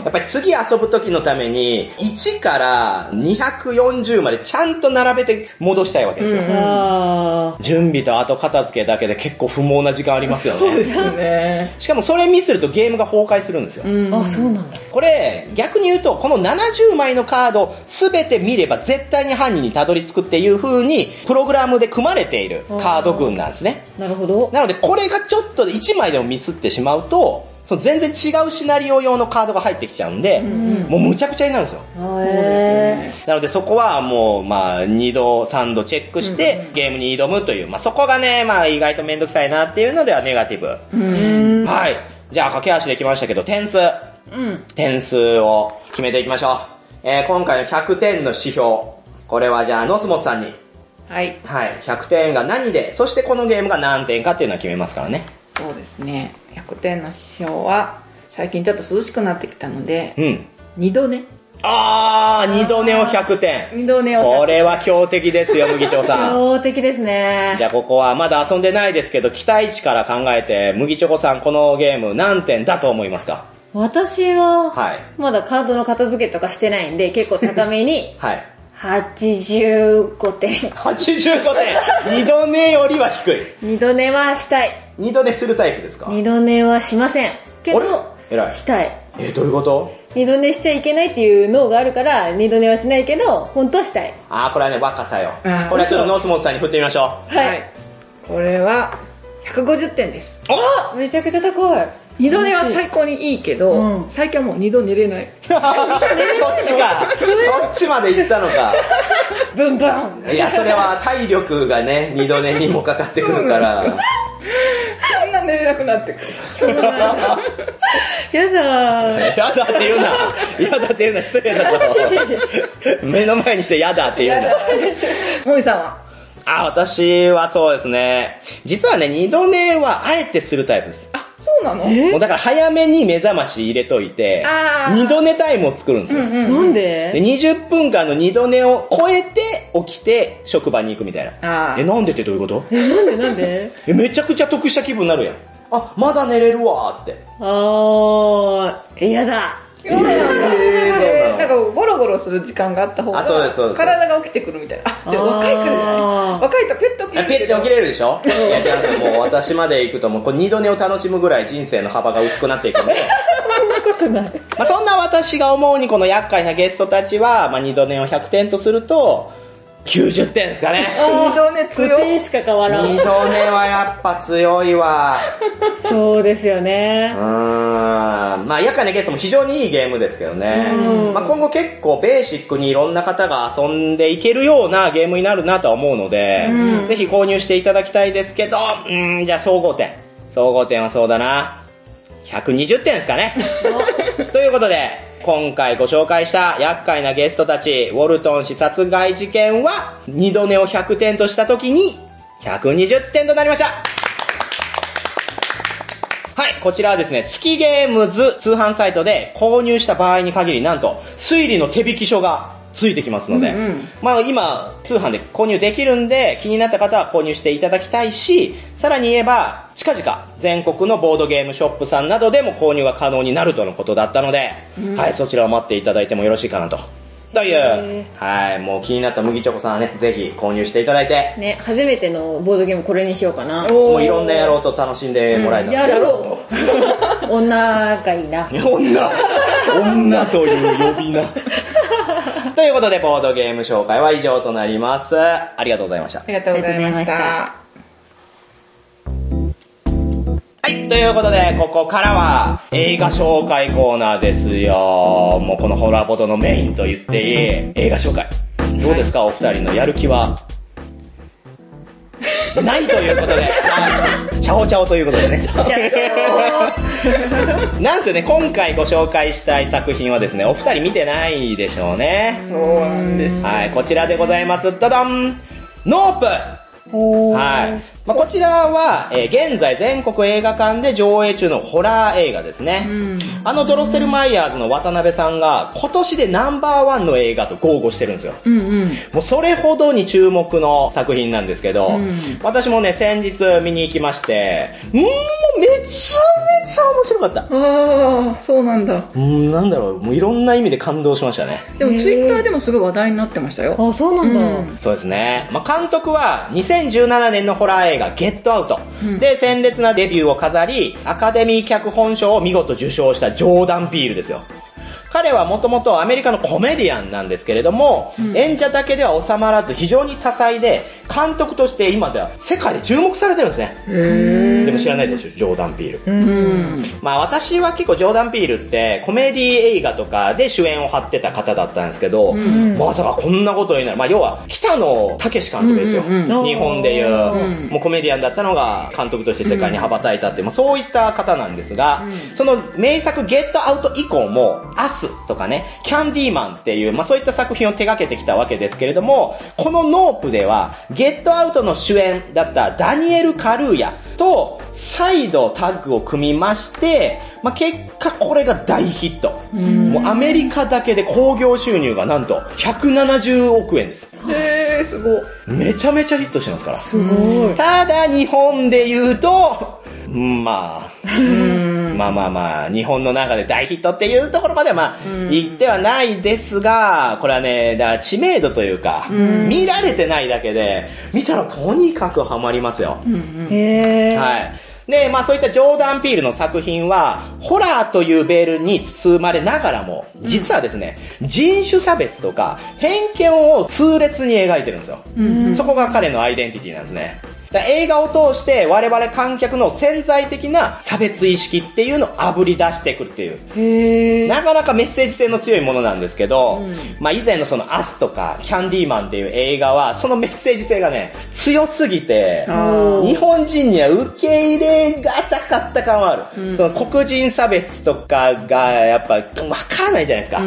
んやっぱり次遊ぶ時のために1から240までちゃんと並べて戻したいわけですよ。うんあ準備と後片付けだけで結構不毛な時間ありますよね。そうですね。しかもそれミスるとゲームが崩壊するんですよ。うんー。あ、そうなんだ。これ、逆に言うと、この70枚のカードすべて見れば絶対に犯人にたどり着くっていう風に、プログラムで組まれているカード群なんですね。なるほど。なので、これがちょっと1枚でもミスってしまうと、その全然違うシナリオ用のカードが入ってきちゃうんで、もうむちゃくちゃになるんですよ。へなのでそこはもう、まあ、2度、3度チェックして、ゲームに挑むという、まあそこがね、まあ意外とめんどくさいなっていうのではネガティブ。はい。じゃあ、駆け足できましたけど、点数。うん。点数を決めていきましょう。えー、今回の100点の指標。これはじゃあ、ノスモスさんに。はい。はい。100点が何で、そしてこのゲームが何点かっていうのは決めますからね。そうですね。100点の指標は、最近ちょっと涼しくなってきたので、うん。二度寝。あー、二度寝を100点。二度寝を。これは強敵ですよ、麦長さん。強敵ですね。じゃあここはまだ遊んでないですけど、期待値から考えて、麦チョコさんこのゲーム何点だと思いますか？私は、はい。まだカードの片付けとかしてないんで、結構高めに、はい。85点。85点二度寝よりは低い。二度寝はしたい。二度寝するタイプですか？二度寝はしません。けど、偉い。したい。え、どういうこと？二度寝しちゃいけないっていう脳があるから、二度寝はしないけど、本当はしたい。あー、これはね、若さよあー。これはちょっとノースモンスさんに振ってみましょう。はい。これは150点ですあめちゃくちゃ高い。二度寝は最高にいいけど、うん最近はもう二度寝れない そっちか。そっちまで行ったのか。ブンブンいや、それは体力がね、二度寝にもかかってくるから。こんな寝れなくなってくる やだー。やだって言うな。やだって言うな、失礼だぞ。目の前にしてやだって言うな。もみさんは？あ、私はそうですね。実はね、二度寝はあえてするタイプです。あそうなの？え？もうだから早めに目覚まし入れといて二度寝タイムを作るんですよ。なんで、で20分間の二度寝を超えて起きて職場に行くみたいな。え、なんでってどういうこと？え、なんでなんで？え、めちゃくちゃ得した気分になるやん。あ、まだ寝れるわーって。あー、嫌だ。なんかゴロゴロする時間があった方があそうですそうです体が起きてくるみたいなあでも若いからじゃない若いとペット起きえるペッて起きれるでしょ？いや、違うんですよ。もう私まで行くと、もうこう二度寝を楽しむぐらい人生の幅が薄くなっていくんで。そんなことない。まあそんな私が思うにこの厄介なゲストたちは、まあ二度寝を100点とすると、90点ですかね。二度寝5強い点しか変わらん。二度寝はやっぱ強いわ。そうですよねうー。ん。まあ、厄介なゲストも非常にいいゲームですけどね。まあ、今後結構ベーシックにいろんな方が遊んでいけるようなゲームになるなとは思うので、ぜひ購入していただきたいですけど、うーん、じゃあ総合点。総合点はそうだな。120点ですかね。ということで、今回ご紹介した厄介なゲストたち、ウォルトン氏殺害事件は、二度寝を100点とした時に、120点となりました。はい、こちらはですね、好きゲームズ通販サイトで購入した場合に限り、なんと、推理の手引き書がついてきますので、うんうんまあ今、通販で購入できるんで、気になった方は購入していただきたいし、さらに言えば、近々、全国のボードゲームショップさんなどでも購入が可能になるとのことだったので、はい、そちらを待っていただいてもよろしいかなと。という、はい、もう気になった麦チョコさんはね、ぜひ購入していただいて、ね、初めてのボードゲームこれにしようかな。もういろんな野郎と楽しんでもらえたら、やろう。女がいいな。女女という呼び名。ということで、ボードゲーム紹介は以上となります。ありがとうございましたあ。りがとうございましたはい、ということで、ここからは映画紹介コーナーですよ。もうこのホラーボードのメインと言っていい映画紹介。どうですか、お二人のやる気は？ないということで、チャオチャオということでね。なんせね、今回ご紹介したい作品はですね、お二人見てないでしょうね。そうなんですはい、こちらでございます。ダダンノープはい。まあ、こちらは、えー現在全国映画館で上映中のホラー映画ですね。あのドロッセルマイヤーズの渡辺さんが今年でナンバーワンの映画と豪語してるんですよ。うんうんもうそれほどに注目の作品なんですけど、私もね、先日見に行きまして、うーん、もうめちゃめちゃ面白かった。ああそうなんだうん、なんだろう、もういろんな意味で感動しましたね。でもツイッターでもすごい話題になってましたよあ、そうなんだ。うんそうですね。まあ、監督は2017年のホラー映画ゲットアウトで鮮烈なデビューを飾り、アカデミー脚本賞を見事受賞したジョーダン・ピールですよ。彼はもともとアメリカのコメディアンなんですけれども、演者だけでは収まらず非常に多彩で、監督として今では世界で注目されてるんですね。でも知らないでしょ、ジョーダン・ピール。うんまあ私は結構ジョーダン・ピールってコメディ映画とかで主演を張ってた方だったんですけど、まさかこんなことになる。まあ要は北野武監督ですよ。うんうんうん日本でいう、うんもうコメディアンだったのが監督として世界に羽ばたいたっていう、まあそういった方なんですが、その名作ゲットアウト以降も、アスとかね、キャンディーマンっていう、まあそういった作品を手掛けてきたわけですけれども、このノープでは、ゲットアウトの主演だったダニエル・カルーヤと再度タッグを組みまして、まあ結果これが大ヒット。もうアメリカだけで興行収入がなんと170億円です。へえすごいめちゃめちゃヒットしてますから。すごい。ただ日本で言うと、うんまあ、まあまあまあ、日本の中で大ヒットっていうところまではまあ、言ってはないですが、これはね、だから知名度というか、見られてないだけで、見たらとにかくハマりますよ。へー。はい。で、まあそういったジョーダン・ピールの作品は、ホラーというベールに包まれながらも、実はですね、人種差別とか偏見を痛烈に描いてるんですよ。そこが彼のアイデンティティなんですね。映画を通して我々観客の潜在的な差別意識っていうのを炙り出してくるっていう。なかなかメッセージ性の強いものなんですけど、まあ以前のそのアスとかキャンディーマンっていう映画は、そのメッセージ性がね、強すぎて、日本人には受け入れがたかった感はある。その黒人差別とかがやっぱわからないじゃないですか。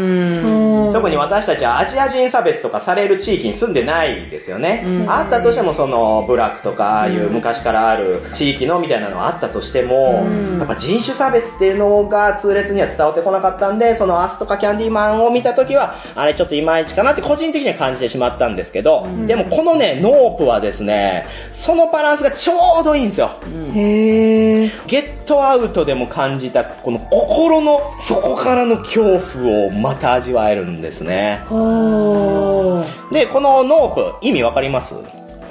特に私たちはアジア人差別とかされる地域に住んでないですよね。あったとしてもそのブラックとか、ああいう昔からある地域のみたいなのはあったとしても、やっぱ人種差別っていうのが痛烈には伝わってこなかったんで、そのアスとかキャンディーマンを見た時は、あれちょっといまいちかなって個人的には感じてしまったんですけど、でもこのね、ノープはですね、そのバランスがちょうどいいんですよ。へー。ゲットアウトでも感じた、この心の底からの恐怖をまた味わえるんですね。で、このノープ、意味わかります？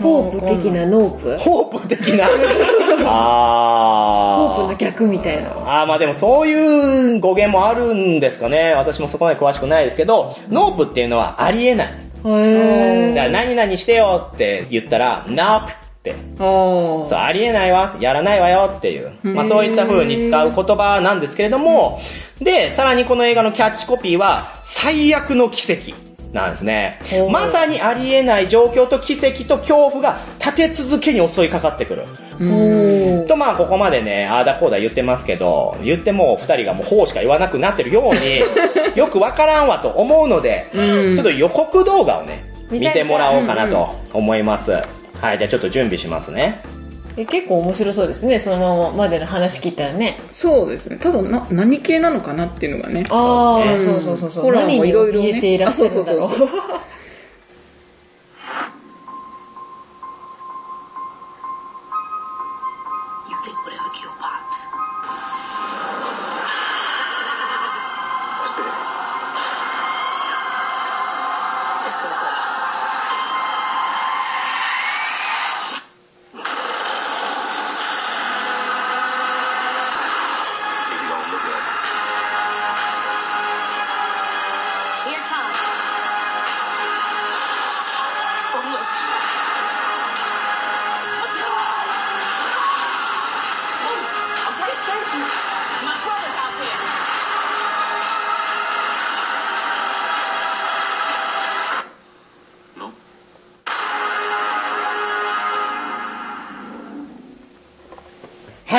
ホープ的なノープホープ的な？あー。ホープの逆みたいな。あーまあでもそういう語源もあるんですかね。私もそこまで詳しくないですけど、ノープっていうのはありえない。へだから何々してよって言ったら、ナープって。そう、ありえないわ、やらないわよっていう。まあそういった風に使う言葉なんですけれども、で、さらにこの映画のキャッチコピーは、最悪の奇跡。なんですね。まさにありえない状況と奇跡と恐怖が立て続けに襲いかかってくる。ー。とまあここまでね、ああだこうだ言ってますけど、言っても二人がもうほうしか言わなくなってるように、よくわからんわと思うので、ちょっと予告動画をね、見てもらおうかなと思います。はい、じゃあちょっと準備しますね。え結構面白そうですね、そのまままでの話聞いたらね。そうですね。ただな、何系なのかなっていうのがね。ああ、そうそうそうそうそう。ホラーもいろいろねていらっしゃるんだろ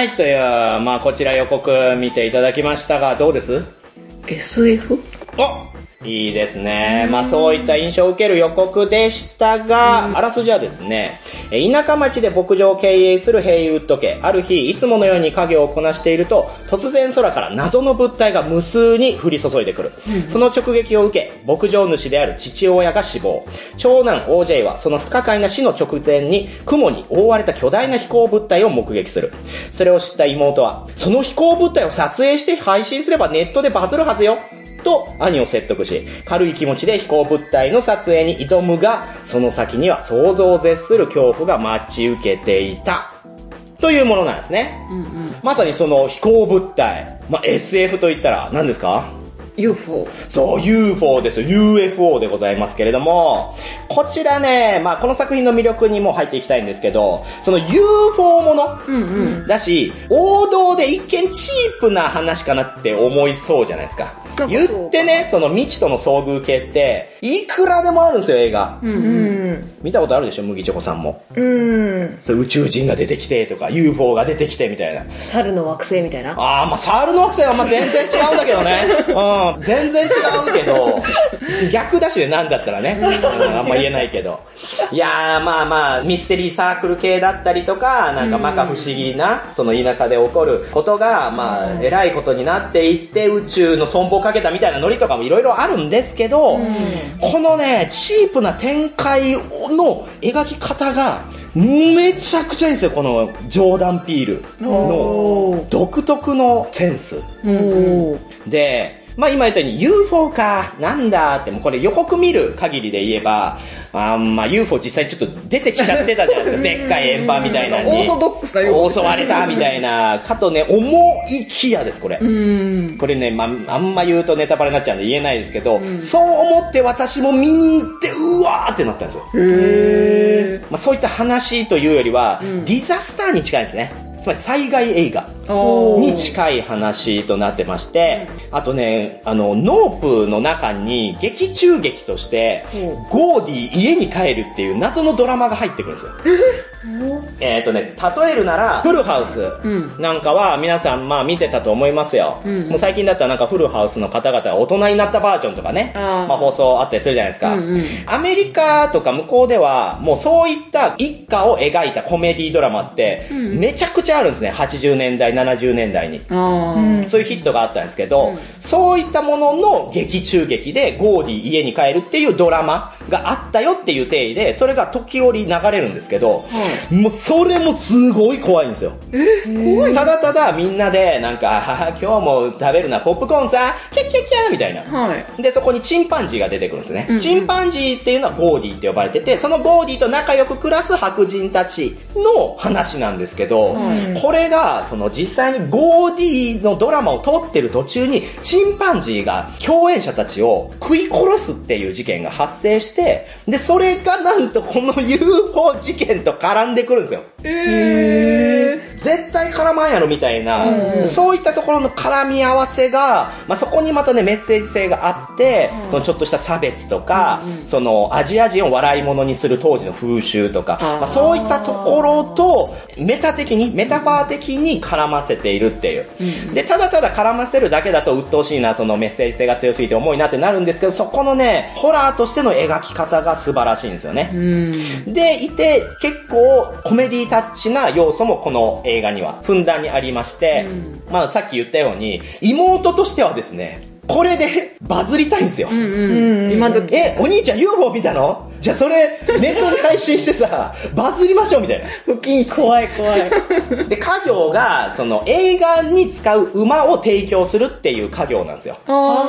はい、という、まあこちら予告見ていただきましたが、どうです？SF? おいいですね。まあそういった印象を受ける予告でしたが、あらすじはですね、え田舎町で牧場を経営するヘイウッド家、ある日、いつものように家業をこなしていると、突然空から謎の物体が無数に降り注いでくる。その直撃を受け、牧場主である父親が死亡。長男 OJ はその不可解な死の直前に、雲に覆われた巨大な飛行物体を目撃する。それを知った妹は、その飛行物体を撮影して配信すればネットでバズるはずよ。と兄を説得し、軽い気持ちで飛行物体の撮影に挑むが、その先には想像を絶する恐怖が待ち受けていた。というものなんですね。まさにその飛行物体。まあ、SF と言ったら何ですか？UFO。そう、UFO ですよ。UFO でございますけれども、こちらね、まあこの作品の魅力にも入っていきたいんですけど、その UFO もの、だし、王道で一見チープな話かなって思いそうじゃないですか。言ってね、その未知との遭遇系って、いくらでもあるんですよ、映画。うん。見たことあるでしょ、麦チョコさんも。うん。そう宇宙人が出てきてとか、UFO が出てきてみたいな。猿の惑星みたいな？ああ、まあ、サールの惑星はまあ全然違うんだけどね。うん、全然違うけど、逆だしでなんだったらね、うんあんま言えないけど。いやー、まあまあ、ミステリーサークル系だったりとか、なんかまか不思議な、その田舎で起こることが、まあ、偉いことになっていって、宇宙の損保をかけたみたいなノリとかもいろいろあるんですけど、このね、チープな展開の描き方が、めちゃくちゃいいんですよ、このジョーダン・ピールの独特のセンス。で、まあ今言ったように UFO か、なんだって、もうこれ予告見る限りで言えば、あーまあ UFO 実際ちょっと出てきちゃってたじゃないですか。でっかい円盤みたいなのに。オーソドックスな UFO 襲われたみたいな、かとね、思いきやです、これ。うん。これね、まあ、あんま言うとネタバレになっちゃうんで言えないですけど、そう思って私も見に行って、うわーってなったんですよ。へまあ、そういった話というよりは、ディザスターに近いんですね。つまり災害映画ー。に近い話となってまして、あとね、あの、ノープの中に劇中劇として、ゴーディ家に帰るっていう謎のドラマが入ってくるんですよ。えっとね、例えるなら、フルハウスなんかは皆さんまあ見てたと思いますよ。もう最近だったらなんかフルハウスの方々が大人になったバージョンとかね、まあ放送あったりするじゃないですか。アメリカとか向こうでは、もうそういった一家を描いたコメディドラマって、めちゃくちゃあるんですね。80年代、70年代に。あそういうヒットがあったんですけど、そういったものの劇中劇でゴーディ家に帰るっていうドラマがあったよっていう体で、それが時折流れるんですけど、もうそれもすごい怖いんですよ。ただただみんなでなんか、はは今日も食べるな、ポップコーンさ、キャッキャッキャーみたいな。はい。で、そこにチンパンジーが出てくるんですね。うんうんチンパンジーっていうのはゴーディって呼ばれてて、そのゴーディと仲良く暮らす白人たちの話なんですけど、これが、その実際にゴーディのドラマを撮ってる途中に、チンパンジーが共演者たちを食い殺すっていう事件が発生して、で、それがなんとこの UFO 事件と絡んでくるんですよ。絶対絡まんやろみたいな、そういったところの絡み合わせが、まあ、そこにまたね、メッセージ性があって、そのちょっとした差別とか、そのアジア人を笑い物にする当時の風習とか、まあ、そういったところと、メタ的に、メタファー的に絡ませているっていう。で、ただただ絡ませるだけだと鬱陶しいな、そのメッセージ性が強すぎて重いなってなるんですけど、そこのね、ホラーとしての描き方が素晴らしいんですよね。でいて、結構コメディタッチな要素もこの映画にはふんだんにありまして、まあさっき言ったように、妹としてはですね、これで バズりたいんですよ。うん。今時。え、お兄ちゃん UFO 見たの？じゃあそれ、ネットで配信してさ、バズりましょうみたいな。不謹慎。怖い怖い。で、家業が、その映画に使う馬を提供するっていう家業なんですよ。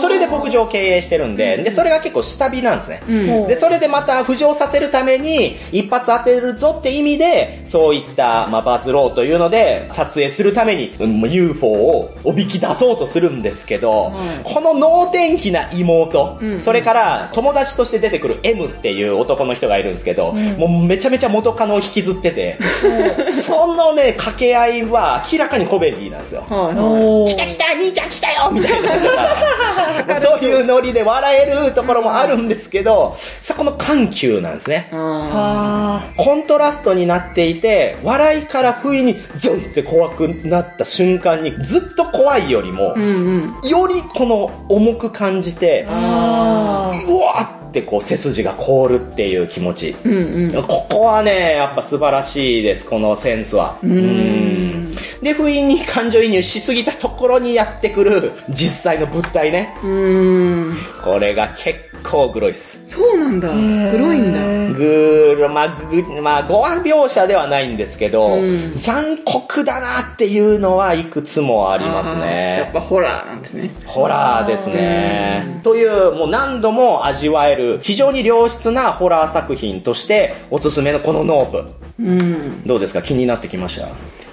それで牧場を経営してるんで、で、それが結構下火なんですね。で、それでまた浮上させるために、一発当てるぞって意味で、そういった、まあ、バズろうというので、撮影するために、うん、UFO をおびき出そうとするんですけど、この能天気な妹、それから友達として出てくる M っていう男の人がいるんですけど、もうめちゃめちゃ元カノを引きずってて、そのね、掛け合いは明らかにコメディなんですよ。来た来た兄ちゃん来たよみたいな。そういうノリで笑えるところもあるんですけど、そこの緩急なんですね。い。ああコントラストになっていて、笑いから不意にズンって怖くなった瞬間に、ずっと怖いよりも、ーうんうん。よりこの重く感じて、うわーってこう背筋が凍るっていう気持ち。うんうん。ここはね、やっぱ素晴らしいです、このセンスは。うんで、不意に感情移入しすぎたところにやってくる実際の物体ね。うーん。これが結構グロいっす。そうなんだ。黒いんだ。グー、まあ、ぐまあ、語話描写ではないんですけど、うん残酷だなっていうのはいくつもありますあーやねっ。ぱホラーなんですね。ホラーですね。という、もう何度も味わえる、非常に良質なホラー作品として、おすすめのこのノープ。うん。どうですか？気になってきました？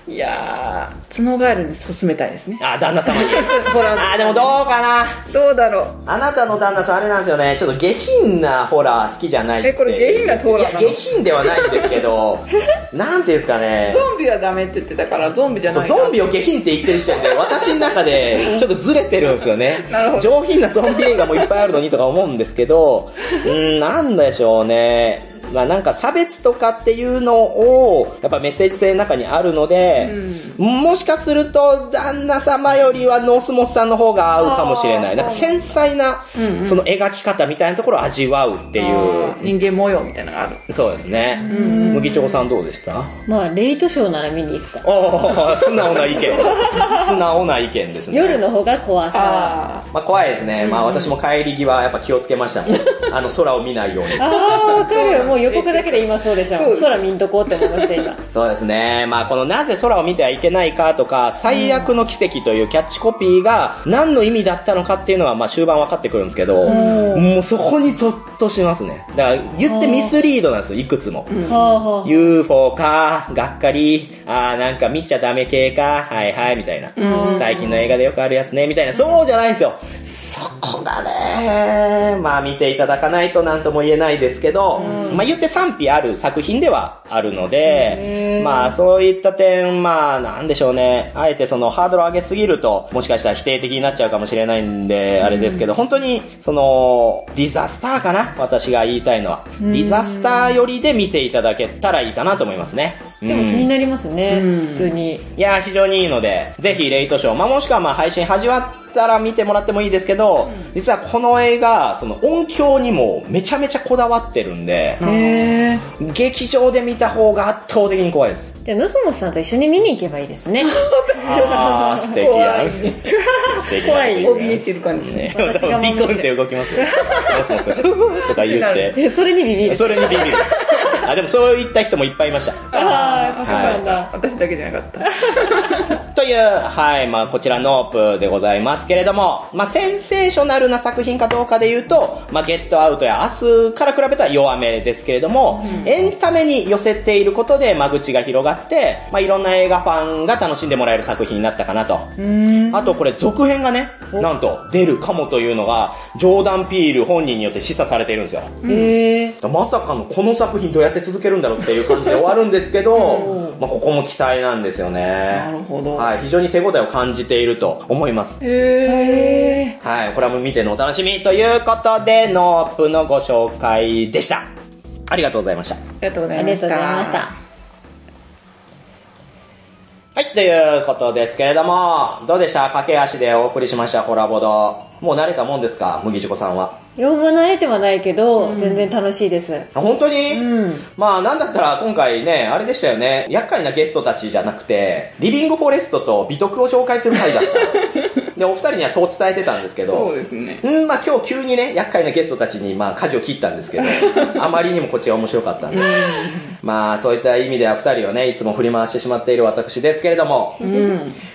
いやー、角ガエルに勧めたいですね。あ、旦那様に。ホラー。あ、でもどうかなどうだろう。あなたの旦那さんあれなんですよね、ちょっと下品なホラー好きじゃないえこれ下品なホラーなの？いや、下品ではないんですけど、なんていうんですかね。ゾンビはダメって言ってたから、ゾンビじゃないゾンビを下品って言ってる時点で、私の中で、ちょっとずれてるんですよねなるほ。ど上品なゾンビ映画もいっぱいあるのにとか思うんですけど、うーん、なんでしょうね。まあなんか差別とかっていうのを、やっぱメッセージ性の中にあるので、もしかすると旦那様よりはノースモスさんの方が合うかもしれない。なんか繊細な、その描き方みたいなところを味わうっていう。人間模様みたいなのがある。そうですね。麦チョコさんどうでした？まあ、レイトショーなら見に行くか。おー素直な意見。素直な意見ですね。夜の方が怖さ。あまあ怖いですね。まあ私も帰り際やっぱ気をつけましたもん。あの空を見ないように。ああ、わかる。ももう予告だけで今そうでしたもん。そう空見んとこうって思いました、今。そうですね。まあ、このなぜ空を見てはいけないかとか、最悪の奇跡というキャッチコピーが何の意味だったのかっていうのは、まあ、終盤分かってくるんですけど、もうそこにゾッとしますね。だから、言ってミスリードなんですよ、いくつも。はあはあ。UFO か、がっかり、あーなんか見ちゃダメ系か、はいはい、みたいな。最近の映画でよくあるやつね、みたいな。そうじゃないんですよ。そこがね、まあ見ていただかないと何とも言えないですけど、まあ言って賛否ある作品ではあるので、まあそういった点、まあなんでしょうね、あえてそのハードル上げすぎると、もしかしたら否定的になっちゃうかもしれないんで、あれですけど、本当に、その、ディザスターかな？私が言いたいのは。ディザスター寄りで見ていただけたらいいかなと思いますね。でも気になりますね、うん普通に。いやー、非常にいいので、ぜひレイトショー、まあ、もしくはまあ配信始まったら見てもらってもいいですけど、実はこの映画、その音響にもめちゃめちゃこだわってるんで、へー。劇場で見た方が圧倒的に怖いです。じゃあ、ノスモスさんと一緒に見に行けばいいですね。あー、素敵やん。素敵な怖い怯えてる感じですね。でも多分ビクンって動きますよ。そうそうそう。ふふとか言って。え、それにビビる。それにビビる。あ、でもそういった人もいっぱいいました。ああ、そうなんだ。私だけじゃなかった。という、はい、まあこちらノープでございますけれども、まあセンセーショナルな作品かどうかで言うと、まあゲットアウトや明日から比べたら弱めですけれども、エンタメに寄せていることで間口が広がって、まあいろんな映画ファンが楽しんでもらえる作品になったかなと。あとこれ続編がね、なんと出るかもというのが、ジョーダン・ピール本人によって示唆されているんですよ。へえ。まさかのこの作品どうやって続けるんだろうっていう感じで終わるんですけど、まあここも期待なんですよね。なるほど。はい、非常に手応えを感じていると思います。へへえ。はい、これはもう見てのお楽しみということで、ノープのご紹介でした。ありがとうございました。ー。ありがとうござあいました。りがとうございました。はい、ということですけれども、どうでした？駆け足でお送りしましたホラボド。もう慣れたもんですか麦子さんは？読ま慣れてはないけど、全然楽しいです。あ本当に、うん。まあなんだったら今回ね、あれでしたよね、厄介なゲストたちじゃなくて、リビングフォレストと美徳を紹介する回だった。で、お二人にはそう伝えてたんですけど、そうですね。うん、まあ今日急にね、厄介なゲストたちにまあ舵を切ったんですけど、あまりにもこっちが面白かったんで、まあそういった意味では二人をね、いつも振り回してしまっている私ですけれども、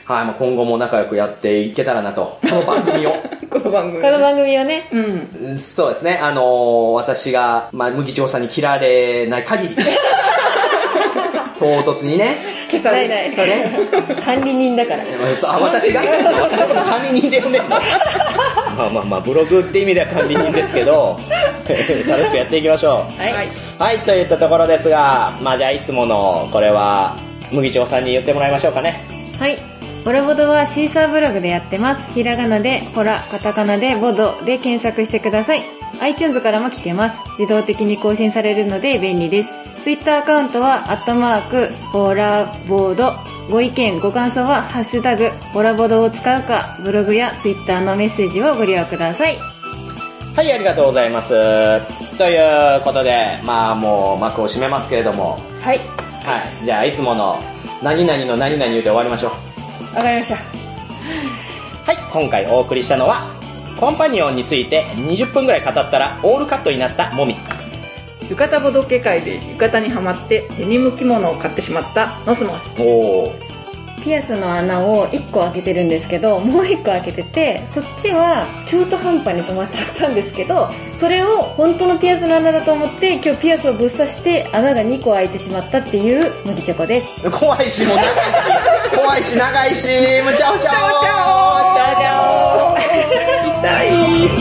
はい、まあ今後も仲良くやっていけたらなと、この番組を。この番組。この番組をね、うん。そうですね、あのー私が、まあ、麦長さんに切られない限り、唐突にね、消さないない。れ？管理人だから。あ、私が？管理人で呼んでんの？まあまあまあ、ブログって意味では管理人ですけど、楽しくやっていきましょう。はい。はい。はい、といったところですが、まあじゃあいつもの、これは、麦長さんに言ってもらいましょうかね。はい。ホラボドはシーサーブログでやってます。ひらがなで、ホラ、カタカナで、ボドで検索してください。iTunes からも聞けます。自動的に更新されるので便利です。Twitter アカウントは、アットマーク、ホラボード。ご意見、ご感想は、ハッシュタグ、ホラボドを使うか、ブログや Twitter のメッセージをご利用ください。はい、ありがとうございます。ということで、まあもう幕を閉めますけれども、はい。はい、じゃあいつもの、何々の何々言うて終わりましょう。わかりました。はい、今回お送りしたのは、コンパニオンについて20分ぐらい語ったらオールカットになったモミ。浴衣ボドケ会で浴衣にはまってデニム着物を買ってしまったノスモス。おー。ピアスの穴を1個開けてるんですけど、もう1個開けてて、そっちは中途半端に止まっちゃったんですけど、それを本当のピアスの穴だと思って、今日ピアスをぶっ刺して穴が2個開いてしまったっていう麦チョコです。怖いし、もう長いし、怖いし、長いし、むちゃおちゃおちゃおちゃおちゃお痛い。